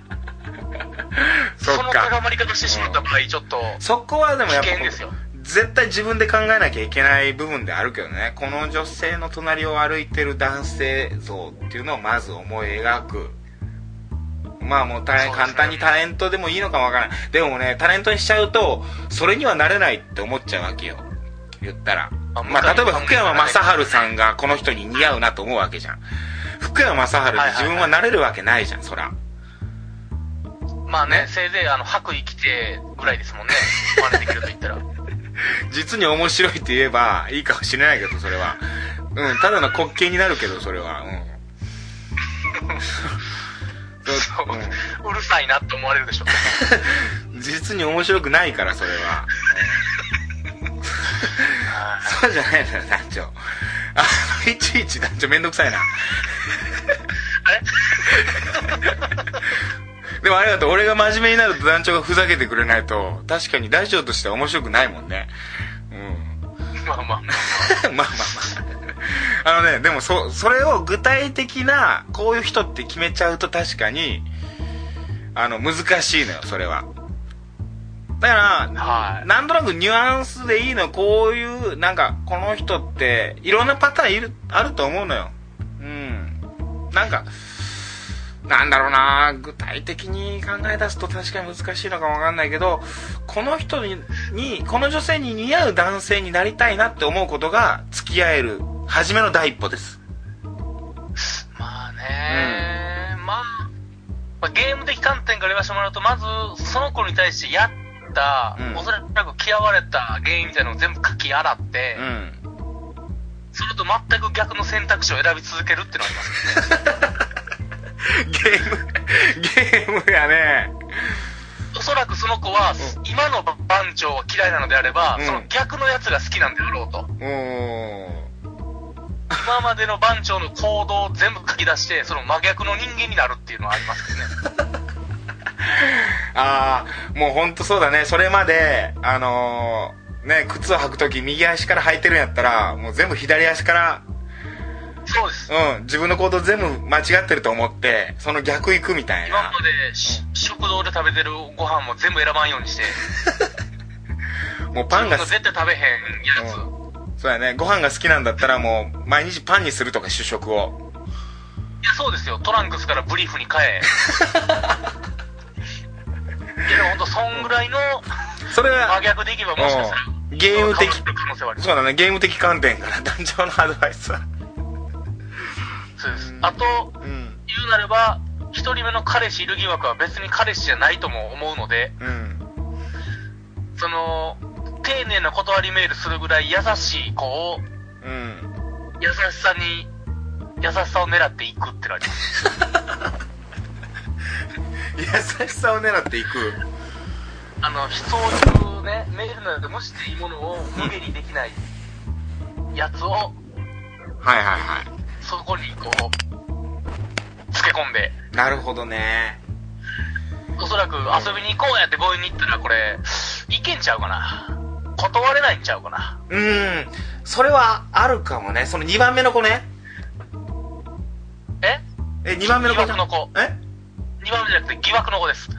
[SPEAKER 1] そ
[SPEAKER 2] の
[SPEAKER 1] か。
[SPEAKER 2] 高まり方してしまった場合、ちょっと、
[SPEAKER 1] そこはでもやっぱ
[SPEAKER 2] 危険ですよ。
[SPEAKER 1] 絶対自分で考えなきゃいけない部分であるけどね。この女性の隣を歩いてる男性像っていうのをまず思い描く。まあもう大変簡単にタレントでもいいのかもわからないでもねタレントにしちゃうとそれにはなれないって思っちゃうわけよ。言ったら。
[SPEAKER 2] あ
[SPEAKER 1] まあ例えば福山雅治さんがこの人に似合うなと思うわけじゃん。福山雅治で自分はなれるわけないじゃんそら
[SPEAKER 2] まあね、
[SPEAKER 1] ね。
[SPEAKER 2] せいぜいあの、白衣着てぐらいですもんね。真似できると言ったら。
[SPEAKER 1] 実に面白いって言えばいいかもしれないけどそれは。うんただの滑稽になるけどそれは。うん。そううん
[SPEAKER 2] うるさいなって思われるでしょ。
[SPEAKER 1] 実に面白くないからそれは、うん。そうじゃないのよ団長。あのいちいち団長めんどくさいなでもありがとう俺が真面目になると団長がふざけてくれないと確かに大丈夫としては面白くないもんねうん
[SPEAKER 2] まあまあまあ。
[SPEAKER 1] まあまあまあ。あのね、でもそ、それを具体的な、こういう人って決めちゃうと確かに、あの、難しいのよ、それは。だから、
[SPEAKER 2] はい
[SPEAKER 1] なんとなくニュアンスでいいのよ、こういう、なんか、この人って、いろんなパターンいる、あると思うのよ。うん。なんか、なんだろうな具体的に考え出すと確かに難しいのかもわかんないけど、この人に、にこの女性に似合う男性になりたいなって思うことが、付き合える、初めの第一歩です。
[SPEAKER 2] まあね、まあ、まあゲーム的観点から言わせてもらうと、まず、その子に対してやった、
[SPEAKER 1] うん
[SPEAKER 2] おそらく嫌われた原因みたいなのを全部書き洗って、
[SPEAKER 1] うん。
[SPEAKER 2] それと全く逆の選択肢を選び続けるっていうのはありますね。
[SPEAKER 1] ゲーム、ゲームやね。
[SPEAKER 2] おそらくその子は、今の番長が嫌いなのであれば、
[SPEAKER 1] うん
[SPEAKER 2] その逆のやつが好きなんであろうと。
[SPEAKER 1] うーん。
[SPEAKER 2] 今までの番長の行動を全部書き出して、その真逆の人間になるっていうのはありますけどね。
[SPEAKER 1] ああ、もうほんとそうだね。それまで、あのーね、靴を履くとき右足から履いてるんやったら、もう全部左足から、
[SPEAKER 2] そうです。
[SPEAKER 1] うん、自分の行動全部間違ってると思って、その逆行くみたいな。
[SPEAKER 2] 今までし、食堂で食べてるご飯も全部選ばんようにして、
[SPEAKER 1] もうパンが
[SPEAKER 2] 絶対食べへんやつ。
[SPEAKER 1] うんそうやね。ご飯が好きなんだったらもう、毎日パンにするとか主食を。
[SPEAKER 2] いや、そうですよ。トランクスからブリーフに変え、やでもほんとそんぐらいの
[SPEAKER 1] それは
[SPEAKER 2] 真逆でいけばもしかしたら
[SPEAKER 1] うんゲーム的そうだねゲーム的観点から団長のアドバイスは
[SPEAKER 2] そうです。あと
[SPEAKER 1] うん。
[SPEAKER 2] 言うなれば一人目の彼氏いる疑惑は別に彼氏じゃないとも思うので
[SPEAKER 1] うん
[SPEAKER 2] その丁寧な断りメールするぐらい優しい子を
[SPEAKER 1] うん。
[SPEAKER 2] 優しさに優しさを狙っていくってなります。
[SPEAKER 1] 優しさを狙っていく。
[SPEAKER 2] あのそういうねメールなどで無視していいものを無限にできないやつを
[SPEAKER 1] はいはいはい
[SPEAKER 2] そこにこうつけ込んで。
[SPEAKER 1] なるほどね。
[SPEAKER 2] おそらく遊びに行こうやって強引に行ったらこれいけんちゃうかな。断れないんちゃうかな。
[SPEAKER 1] うん。それはあるかもね。その2番目の子ね。
[SPEAKER 2] え？
[SPEAKER 1] え2番目の子
[SPEAKER 2] 疑惑の子。
[SPEAKER 1] え
[SPEAKER 2] ？2番目じゃなくて疑惑の子です。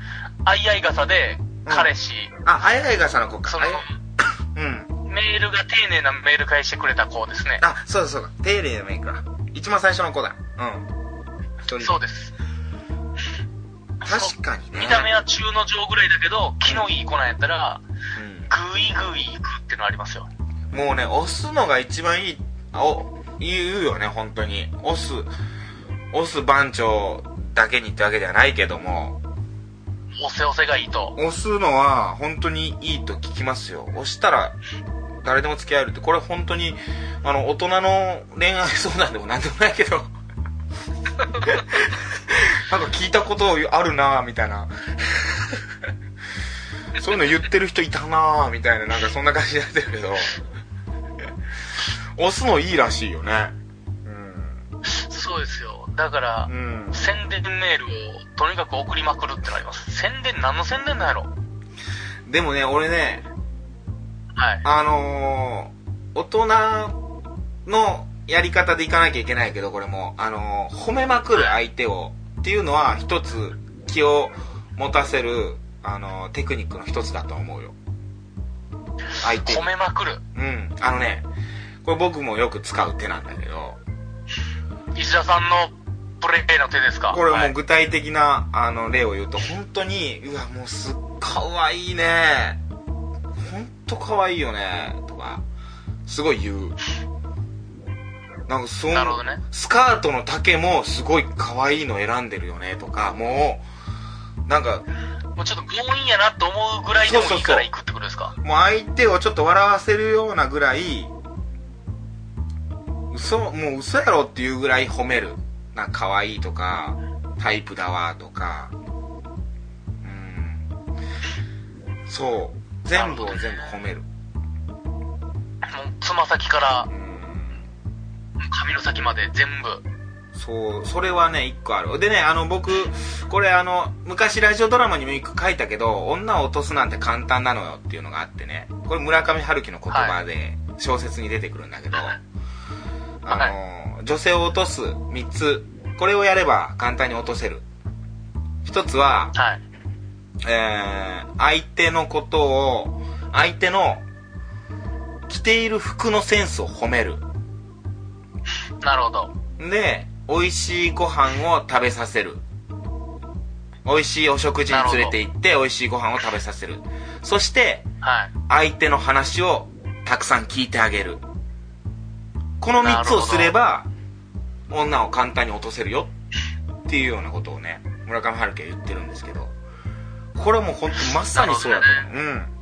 [SPEAKER 2] 相合い傘で彼氏、
[SPEAKER 1] ああやいがさの子か。
[SPEAKER 2] その
[SPEAKER 1] うん。
[SPEAKER 2] メールが丁寧なメール返してくれた子ですね。
[SPEAKER 1] あそうだそうだ。丁寧なメイクだ一番最初の子だ。うん。
[SPEAKER 2] そうです。
[SPEAKER 1] 確かにね。
[SPEAKER 2] 見た目は中の上ぐらいだけど気のいい子なんやったら
[SPEAKER 1] う
[SPEAKER 2] グイグイ行くってのありますよ。
[SPEAKER 1] んもうね押すのが一番いいあお言うよね本当に。押す押す番長だけにってわけではないけども。
[SPEAKER 2] おせおせがいいと。
[SPEAKER 1] 押すのは本当にいいと聞きますよ。押したら誰でも付き合えるってこれ本当にあの大人の恋愛相談でもなんでもないけど。なんか聞いたことあるなぁみたいな。そういうの言ってる人いたなぁみたいななんかそんな感じになってるけど。押すのいいらしいよね。
[SPEAKER 2] そうですよ。だから、
[SPEAKER 1] うん、うん、
[SPEAKER 2] 宣伝メールをとにかく送りまくるってなります。宣伝何の宣伝なんやろ？
[SPEAKER 1] でもね俺ね
[SPEAKER 2] はい。
[SPEAKER 1] あのー、大人のやり方でいかなきゃいけないけど、これも、あのー、褒めまくる相手を、っていうのは一つ気を持たせる、あのー、テクニックの一つだと思うよ。相手。に
[SPEAKER 2] 褒めまくる？
[SPEAKER 1] うん。あのね、これ僕もよく使う手なんだけど、
[SPEAKER 2] 石田さんのプレイの手ですか？
[SPEAKER 1] これも
[SPEAKER 2] はい。
[SPEAKER 1] う具体的な、あの、例を言うと、本当に、うわ、もうすっかわいいね。とかわいいよね。とか、すごい言う。なんかそん
[SPEAKER 2] なるほどね
[SPEAKER 1] スカートの丈もすごい可愛いの選んでるよね。とか、もう、なんか、
[SPEAKER 2] もうちょっと強引やなと思うぐらいでもいいから行くってことですか？
[SPEAKER 1] もう相手をちょっと笑わせるようなぐらい、嘘、もう嘘やろっていうぐらい褒める。なんか可愛いとか、タイプだわとか、うん。そう。全部を全部褒める。
[SPEAKER 2] もうつま先から
[SPEAKER 1] うん。
[SPEAKER 2] 髪の先まで全部
[SPEAKER 1] そう、それはね、一個ある。でね、あの、僕、これあの、昔ラジオドラマにも一個書いたけど、女を落とすなんて簡単なのよっていうのがあってね、これ村上春樹の言葉で小説に出てくるんだけど、あの、女性を落とす3つ、これをやれば簡単に落とせる。一つは、
[SPEAKER 2] はい
[SPEAKER 1] えー、相手のことを、相手の着ている服のセンスを褒める。
[SPEAKER 2] なるほど
[SPEAKER 1] で、美味しいご飯を食べさせる。美味しいお食事に連れて行って、美味しいご飯を食べさせる。そして、
[SPEAKER 2] はい
[SPEAKER 1] 相手の話をたくさん聞いてあげる。この3つをすれば、女を簡単に落とせるよっていうようなことをね、村上春樹は言ってるんですけど、これはもう本当にまさにそうだと思う。うん。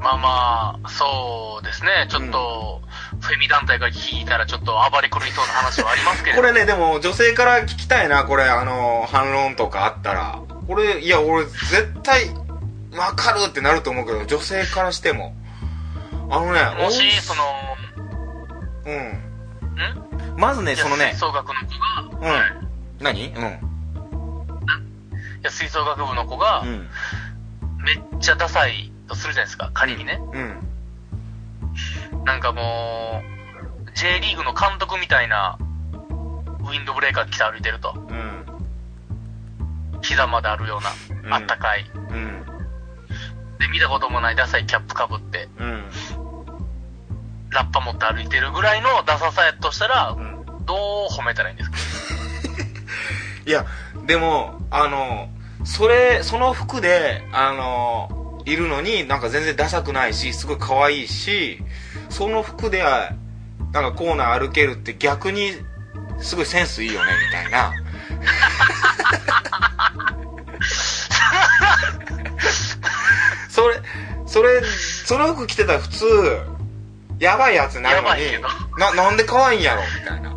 [SPEAKER 2] まあまあそうですねちょっと、フェミ団体が聞いたらちょっと暴れ狂いそうな話はありますけれど
[SPEAKER 1] これね、でも女性から聞きたいな、これ、あの、反論とかあったら。これ、いや、俺絶対、わかるってなると思うけど、女性からしても。あのね、
[SPEAKER 2] もしその
[SPEAKER 1] うん。
[SPEAKER 2] ん？
[SPEAKER 1] まずね、そのね
[SPEAKER 2] 吹、奏楽の子が、
[SPEAKER 1] うん
[SPEAKER 2] はい
[SPEAKER 1] 何？うん。
[SPEAKER 2] いや吹奏楽部の子が、
[SPEAKER 1] うん。
[SPEAKER 2] めっちゃダサいとするじゃないですか仮にね、
[SPEAKER 1] うん。
[SPEAKER 2] なんかもう J リーグの監督みたいなウィンドブレーカー着て歩いてると
[SPEAKER 1] うん。
[SPEAKER 2] 膝まであるよう
[SPEAKER 1] うん
[SPEAKER 2] なあったかい、
[SPEAKER 1] うん。
[SPEAKER 2] で見たこともないダサいキャップかぶって
[SPEAKER 1] うん。
[SPEAKER 2] ラッパ持って歩いてるぐらいのダサさやとしたら、
[SPEAKER 1] うん。
[SPEAKER 2] どう褒めたらいいんですか？
[SPEAKER 1] いや、でも、あの、それその服であのいるのになんか全然ダサくないしすごい可愛いしその服ではなんかコーナー歩けるって逆にすごいセンスいいよねみたいな。それそれその服着てたら普通やばいやつなのに
[SPEAKER 2] やばいけど。
[SPEAKER 1] ななんで可愛いんやろみたいな、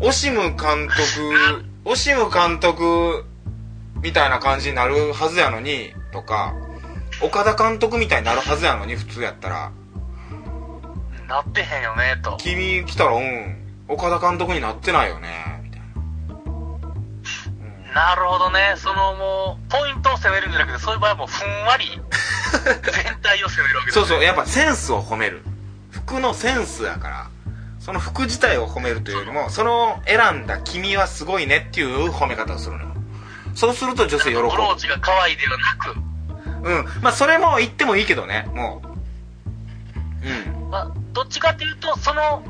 [SPEAKER 1] うん。オシム監督オシム監督みたいな感じになるはずやのにとか岡田監督みたいになるはずやのに普通やったら
[SPEAKER 2] なってへんよね、と。
[SPEAKER 1] 君来たらうん岡田監督になってないよねみたいな
[SPEAKER 2] なるほどね。そのもう、ポイントを攻めるんじゃなくて、そういう場合はもうふんわり、全体を攻めるわけです、ね。
[SPEAKER 1] そうそうやっぱセンスを褒める服のセンスやからその服自体を褒めるというよりもその選んだ君はすごいねっていう褒め方をするのよ。そうすると女性喜ぶ。
[SPEAKER 2] ブローチが可愛いではなく、
[SPEAKER 1] うん。まあそれも言ってもいいけどね。もう。うん。
[SPEAKER 2] まあ、どっちかっていうと、その、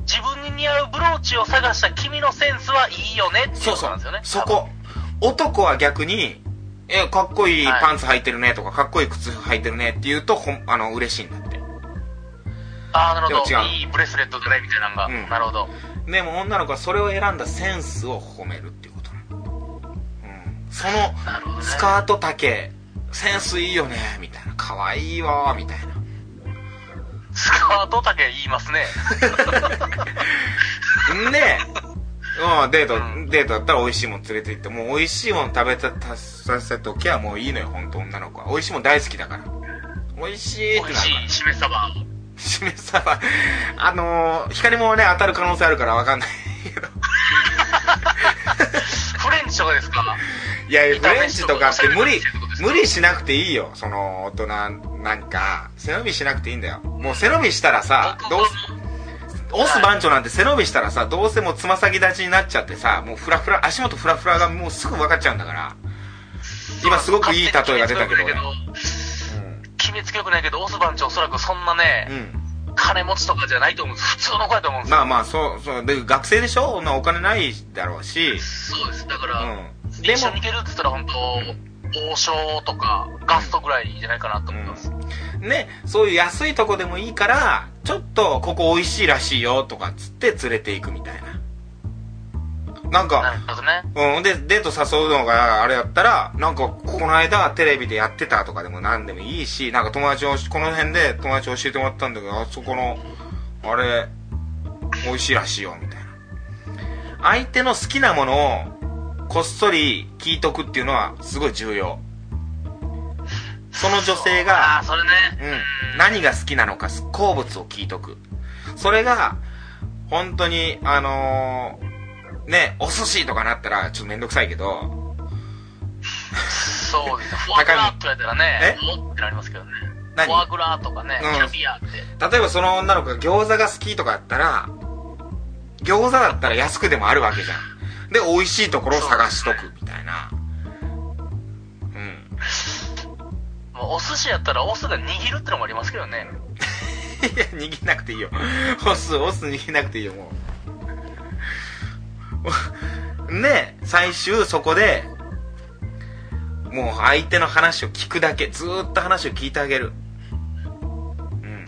[SPEAKER 2] 自分に似合うブローチを探した君のセンスはいいよねっていう
[SPEAKER 1] そうそう
[SPEAKER 2] ことなんですよね。
[SPEAKER 1] そこ。男は逆にえかっこいい
[SPEAKER 2] はい。
[SPEAKER 1] パンツ履いてるねとか、かっこいい靴履いてるねって言うとほんあの嬉しいんだって
[SPEAKER 2] ああ、なるほど。いいブレスレットだね、みたいなのが。
[SPEAKER 1] うん
[SPEAKER 2] なるほど。
[SPEAKER 1] でも女の子はそれを選んだセンスを褒めるっていうことなの、うん、その。スカート丈センスいいよねみたいな可愛いわみたいな
[SPEAKER 2] スカート丈言いますね。
[SPEAKER 1] んで、うん、デート、
[SPEAKER 2] うん
[SPEAKER 1] デートだったら美味しいもん連れて行って、もう美味しいもん食べたさせときゃもういいのよ、本当女の子は。美味しいもん大好きだから。美味しいってなるから。
[SPEAKER 2] 美味しいしめ鯖。
[SPEAKER 1] しめ鯖、あのー、光もね、当たる可能性あるからわかんないけど。
[SPEAKER 2] フレンチとかですか？
[SPEAKER 1] いや、フレンチとかって無理無理しなくていいよ。その、大人なんか、背伸びしなくていいんだよ。もう背伸びしたらさ、どうす、オス番長なんて背伸びしたらさ、どうせもうつま先立ちになっちゃってさ、もうフラフラ、足元フラフラがもうすぐ分かっちゃうんだから。今すごくいい例えが出たけど、俺。
[SPEAKER 2] 決めつけよくないけど、オス番長おそらくそんなね、
[SPEAKER 1] うん。うん。
[SPEAKER 2] 金持ちとかじゃないと思うんです。普通の子やと思うんですよ。
[SPEAKER 1] まあまあ、そう、そう。で、学生でしょ？なお金ないだろうし。
[SPEAKER 2] そうです。だから、
[SPEAKER 1] うん。でも
[SPEAKER 2] 一緒に行、けるって言ったら本当、王将とかガストぐらいじゃないかなと思います。
[SPEAKER 1] ね、そういう安いとこでもいいから、ちょっとここ美味しいらしいよとかっつって連れて行くみたいな。なん
[SPEAKER 2] な
[SPEAKER 1] か、
[SPEAKER 2] るほどね。
[SPEAKER 1] うん、で、デート誘うのがあれやったら、なんか、この間テレビでやってたとかでも何でもいいし、なんか友達を、この辺で友達教えてもらったんだけど、あそこの、あれ、美味しいらしいよ、みたいな。相手の好きなものを、こっそり聞いとくっていうのは、すごい重要。その女性が
[SPEAKER 2] ああ、、それね。
[SPEAKER 1] うん、何が好きなのか好物を聞いとくそれが本当にあのーねお寿司とかなったらちょっとめんどくさいけど
[SPEAKER 2] そうですね。フォアグラって言われたらね、
[SPEAKER 1] え？
[SPEAKER 2] おってなりますけどね。
[SPEAKER 1] 何？
[SPEAKER 2] フォアグラとかね、
[SPEAKER 1] うん
[SPEAKER 2] キャビアって。
[SPEAKER 1] 例えばその女の子が餃子が好きとかだったら餃子だったら安くでもあるわけじゃんで美味しいところを探しとくみたいなうん
[SPEAKER 2] もうお寿司やったらオスが握るってのもありますけどね。
[SPEAKER 1] いや、握んなくていいよ。オス、オス握んなくていいよ、もう。で、最終そこで、もう相手の話を聞くだけ、ずーっと話を聞いてあげる。うん。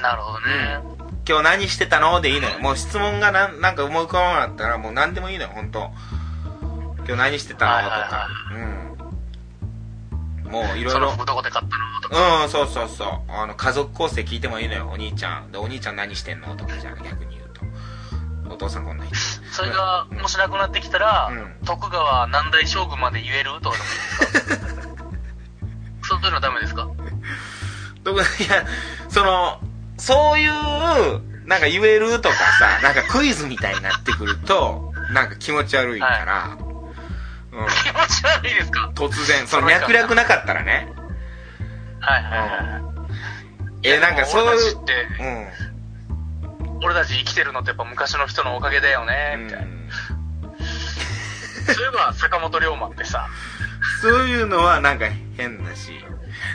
[SPEAKER 2] なるほどね。
[SPEAKER 1] 今日何してたの？でいいのよ。もう質問がなんなんか思い浮かばなかったら、もう何でもいいのよ、本当今日何してたの？とか。うん。もういろいろ
[SPEAKER 2] その。服どこで買ったの？とか。
[SPEAKER 1] うん、そうそうそう。あの、家族構成聞いてもいいのよ、お兄ちゃん。で、お兄ちゃん何してんの？とか、じゃあ逆に言うと。お父さんこんな人。
[SPEAKER 2] それが、もしなくなってきたら、
[SPEAKER 1] うん。
[SPEAKER 2] 徳川何代将軍まで言えるとかでもいいですかそういうのダメですか？
[SPEAKER 1] どこいや、その、そういう、なんか言えるとかさ、なんかクイズみたいになってくると、なんか気持ち悪いから、うん、
[SPEAKER 2] 気持ち悪いですか？
[SPEAKER 1] 突然、その脈略なかったらね。
[SPEAKER 2] はいはいはいはい。
[SPEAKER 1] え、なんかそういう、うん。
[SPEAKER 2] 俺たち生きてるのってやっぱ昔の人のおかげだよね、みたいな。そういえば坂本龍馬ってさ、
[SPEAKER 1] そういうのはなんか変だし。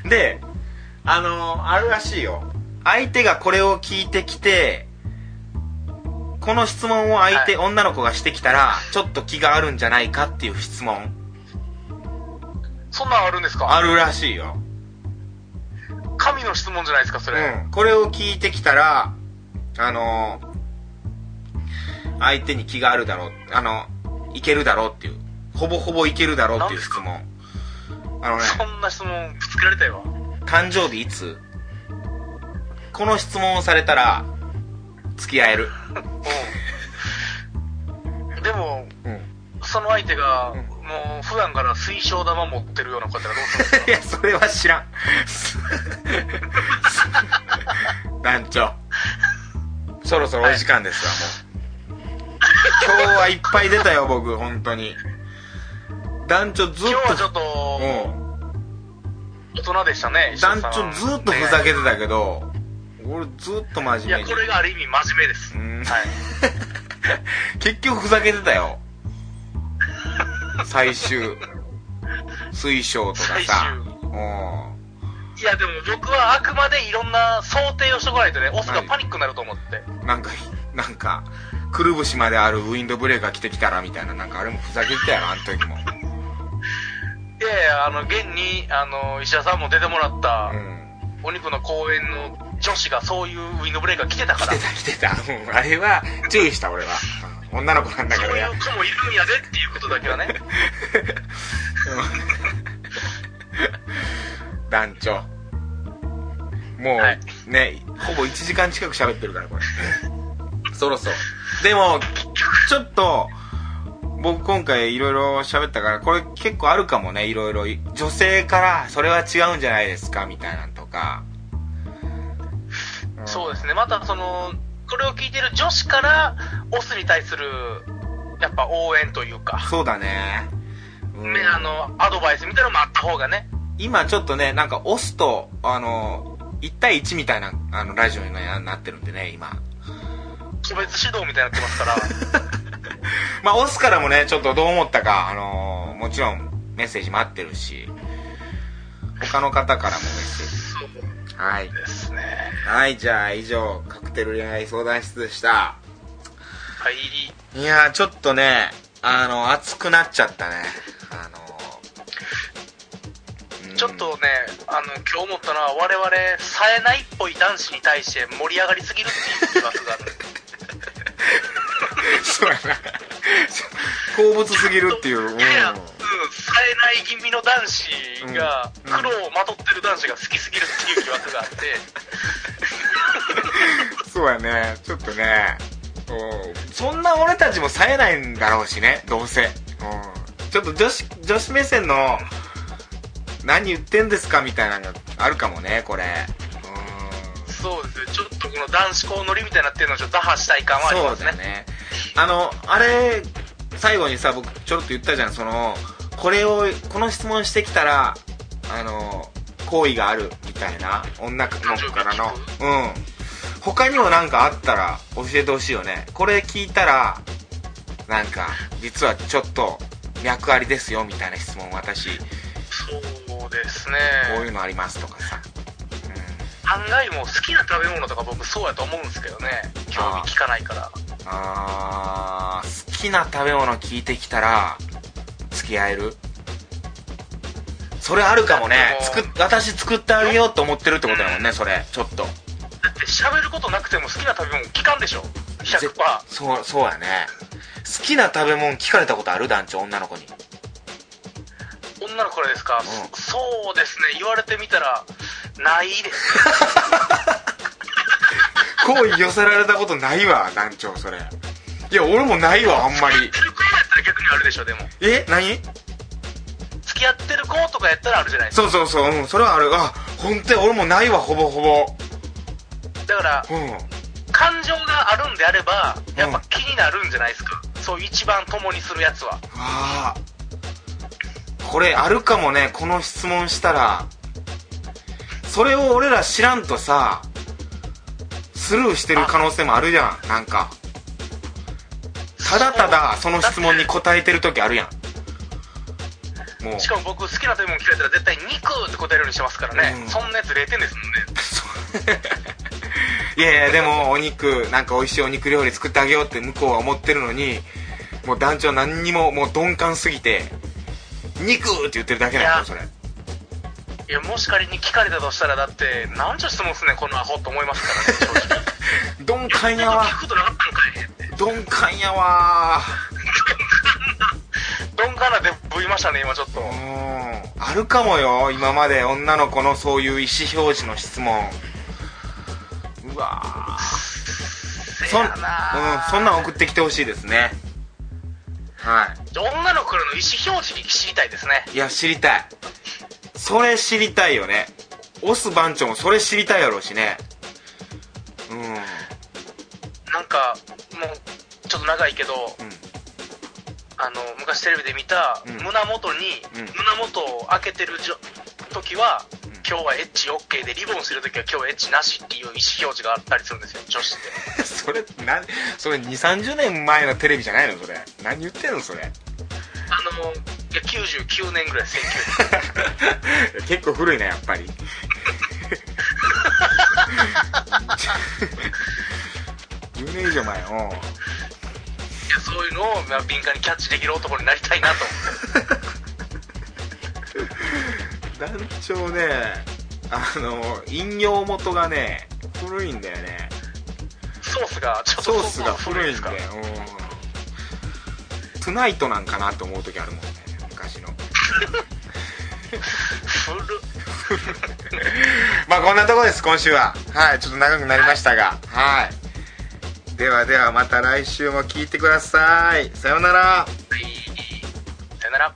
[SPEAKER 1] で、あのあるらしいよ。相手がこれを聞いてきて、この質問を相手、女の子がしてきたらちょっと気があるんじゃないかっていう質問
[SPEAKER 2] そんなんあるんですか？
[SPEAKER 1] あるらしいよ
[SPEAKER 2] 神の質問じゃないですか、それ。
[SPEAKER 1] うんこれを聞いてきたらあの相手に気があるだろうあのいけるだろうっていうほぼほぼいけるだろうっていう質問。あのね
[SPEAKER 2] そんな質問ぶつけられたよ。
[SPEAKER 1] 誕生日いつ？この質問をされたら付き合える。
[SPEAKER 2] うん。でも、
[SPEAKER 1] うん。
[SPEAKER 2] その相手が、
[SPEAKER 1] うん。
[SPEAKER 2] もう普段から水晶玉持ってるような方がどうするんですか？
[SPEAKER 1] いやそれは知らん。団長そろそろお時間ですわ、もう。今日はいっぱい出たよ僕本当に。団長ずっと
[SPEAKER 2] 今日はちょっと、
[SPEAKER 1] うん。
[SPEAKER 2] 大人でしたね、石
[SPEAKER 1] 団長ずっとふざけてたけど、俺ずっと真
[SPEAKER 2] いや、
[SPEAKER 1] 面目に。
[SPEAKER 2] これがある意味真面目です。
[SPEAKER 1] うん。
[SPEAKER 2] はい。
[SPEAKER 1] 結局ふざけてたよ。最終。水晶とか
[SPEAKER 2] 最
[SPEAKER 1] さ
[SPEAKER 2] 終。
[SPEAKER 1] うん
[SPEAKER 2] いや、でも僕はあくまでいろんな想定をしとかないとね、オスがパニックになると思って。
[SPEAKER 1] なんかなんかくるぶしまであるウィンドブレーカー着てきたらみたいななんかあれもふざけてたやろあの時も。
[SPEAKER 2] いやいや、あの、現に、あの、石田さんも出てもらった、
[SPEAKER 1] うん。
[SPEAKER 2] お肉の公園の女子がそういうウィンドブレーカー着てたから。
[SPEAKER 1] 来て、た来てた、うん、あれは注意した俺は、うん。女の子なんだ
[SPEAKER 2] そういう子もいるんやでっていうことだけはね。
[SPEAKER 1] 団長。もう、
[SPEAKER 2] はい。
[SPEAKER 1] ねほぼ1時間近く喋ってるからこれ。そろそろ。でもちょっと僕今回いろいろ喋ったからこれ結構あるかもねいろいろ女性からそれは違うんじゃないですかみたいなんとか。
[SPEAKER 2] そうですね。また、その、これを聞いてる女子から、オスに対する、やっぱ応援というか、
[SPEAKER 1] そうだね,、うん。
[SPEAKER 2] ね、あの、アドバイスみたいなのもあった方がね、
[SPEAKER 1] 今ちょっとねなんかオスとあの1対1みたいなあのラジオにななってるんでね今
[SPEAKER 2] 個別指導みたいになってますから、
[SPEAKER 1] まあ、オスからもね、ちょっとどう思ったか、あのーもちろんメッセージ待ってるし、他の方からもメッセージ。はい。
[SPEAKER 2] ですね。
[SPEAKER 1] はい、じゃあ以上、カクテル恋愛相談室でした。
[SPEAKER 2] はい。
[SPEAKER 1] いやー、ちょっとね、あの、熱くなっちゃったね。あの
[SPEAKER 2] ちょっとね、あの、今日思ったのは、我々、冴えないっぽい男子に対して盛り上がりすぎるっていう疑惑がある。
[SPEAKER 1] そうやな。好物すぎるっていう。うん
[SPEAKER 2] 冴えない気味の男子が、
[SPEAKER 1] うん
[SPEAKER 2] 黒をまとってる男子が好きすぎるっていう疑惑があって、
[SPEAKER 1] そうやね。ちょっとね。うんそんな俺たちも冴えないんだろうしね、どうせ。うんちょっと女子、女子目線の、何言ってんですかみたいなのがあるかもね、これ。うん
[SPEAKER 2] そうですね、ちょっとこの男子校乗りみたいになってるのをちょっと打破したい感はあり
[SPEAKER 1] そう
[SPEAKER 2] ますね。
[SPEAKER 1] だね。あの、あれ、最後にさ、僕ちょろっと言ったじゃん、その、これを、この質問してきたら、あの、好意があるみたいな、女の子からの。うん。他にもなんかあったら教えてほしいよね。これ聞いたら、なんか、実はちょっと、脈ありですよ、みたいな質問私、
[SPEAKER 2] そうですね。
[SPEAKER 1] こういうのありますとかさ。
[SPEAKER 2] 案外もう好きな食べ物とか僕そうやと思うんですけどね。興味聞かないから。
[SPEAKER 1] あー好きな食べ物聞いてきたら付き合える？それあるかもね作っ私作ってあげようと思ってるってことだもんねそれちょっと
[SPEAKER 2] だって喋ることなくても好きな食べ物聞かんでしょ ?100%。
[SPEAKER 1] ぜそうそうやね好きな食べ物聞かれたことある？団長女の子に
[SPEAKER 2] 女の子からですか、
[SPEAKER 1] ん
[SPEAKER 2] そうですね。言われてみたら、ないですね。
[SPEAKER 1] 好意寄せられたことないわ団長それいや俺もないわあんまり
[SPEAKER 2] 付き合ってる子やったら逆にあるでしょ、でも。
[SPEAKER 1] え？何？
[SPEAKER 2] 付き合ってる子とかやったらあるじゃないですか。
[SPEAKER 1] そうそうそううんそれはあるあ本当に俺もないわほぼほぼ
[SPEAKER 2] だから、
[SPEAKER 1] うん
[SPEAKER 2] 感情があるんであれば、やっぱ気になるんじゃないですか。そう一番共にするやつは。
[SPEAKER 1] わあこれあるかもねこの質問したら。それを俺ら知らんとさスルーしてる可能性もあるじゃん。なんか。ただただその質問に答えてる時あるやん。もう。
[SPEAKER 2] しかも僕好きな食べ物聞かれたら絶対肉って答えるようにしてますからね。
[SPEAKER 1] うん。
[SPEAKER 2] そんなやつ0点ですもんね。
[SPEAKER 1] いやいやでもお肉なんか美味しいお肉料理作ってあげようって向こうは思ってるのにもう団長何にももう鈍感すぎて「肉!」って言ってるだけなんですよそれ。
[SPEAKER 2] いや、もし仮に聞かれたとしたら、だって、なんちゅう質問すんねん、このアホと思いますからね、正直。
[SPEAKER 1] 鈍感や
[SPEAKER 2] 聞
[SPEAKER 1] わ
[SPEAKER 2] くことなかったんかい。
[SPEAKER 1] 鈍感やわ。
[SPEAKER 2] どんかなでぶいましたね、今ちょっと。
[SPEAKER 1] うん。あるかもよ今まで。女の子のそういう意思表示の質問。うわそん,、うん、そんなん送ってきてほしいですね。は
[SPEAKER 2] 女の子の意思表示知りたいですね。
[SPEAKER 1] いいや知りたい。それ知りたいよね。オス番長もそれ知りたいやろうしね。うん。うん
[SPEAKER 2] なんか、もう、ちょっと長いけど、あの、昔テレビで見た、
[SPEAKER 1] うん。
[SPEAKER 2] 胸元に、
[SPEAKER 1] うん。
[SPEAKER 2] 胸元を開けてる時は、
[SPEAKER 1] うん
[SPEAKER 2] 今日はエッチ OK で、リボンする時は今日はエッチなしっていう意思表示があったりするんですよ、女子って。
[SPEAKER 1] それなそれ2 3 0年前のテレビじゃないのそれ。何言ってんのそれ。
[SPEAKER 2] あの、いや、99年ぐらい、1900
[SPEAKER 1] 結構古いねやっぱり。10年以上前うん
[SPEAKER 2] いや、そういうのを、まあ、敏感にキャッチできる男になりたいなと思って。
[SPEAKER 1] 団長ねあの引用元がね古いんだよね。
[SPEAKER 2] ソースがちょっと
[SPEAKER 1] ソースが古いんだよ。うん。トゥナイトなんかなと思う時あるもんね昔の。
[SPEAKER 2] 古っ。
[SPEAKER 1] まあこんなとこです今週は。はいちょっと長くなりましたが。はい。ではではまた来週も聞いてください。さようなら。
[SPEAKER 2] はい。さよなら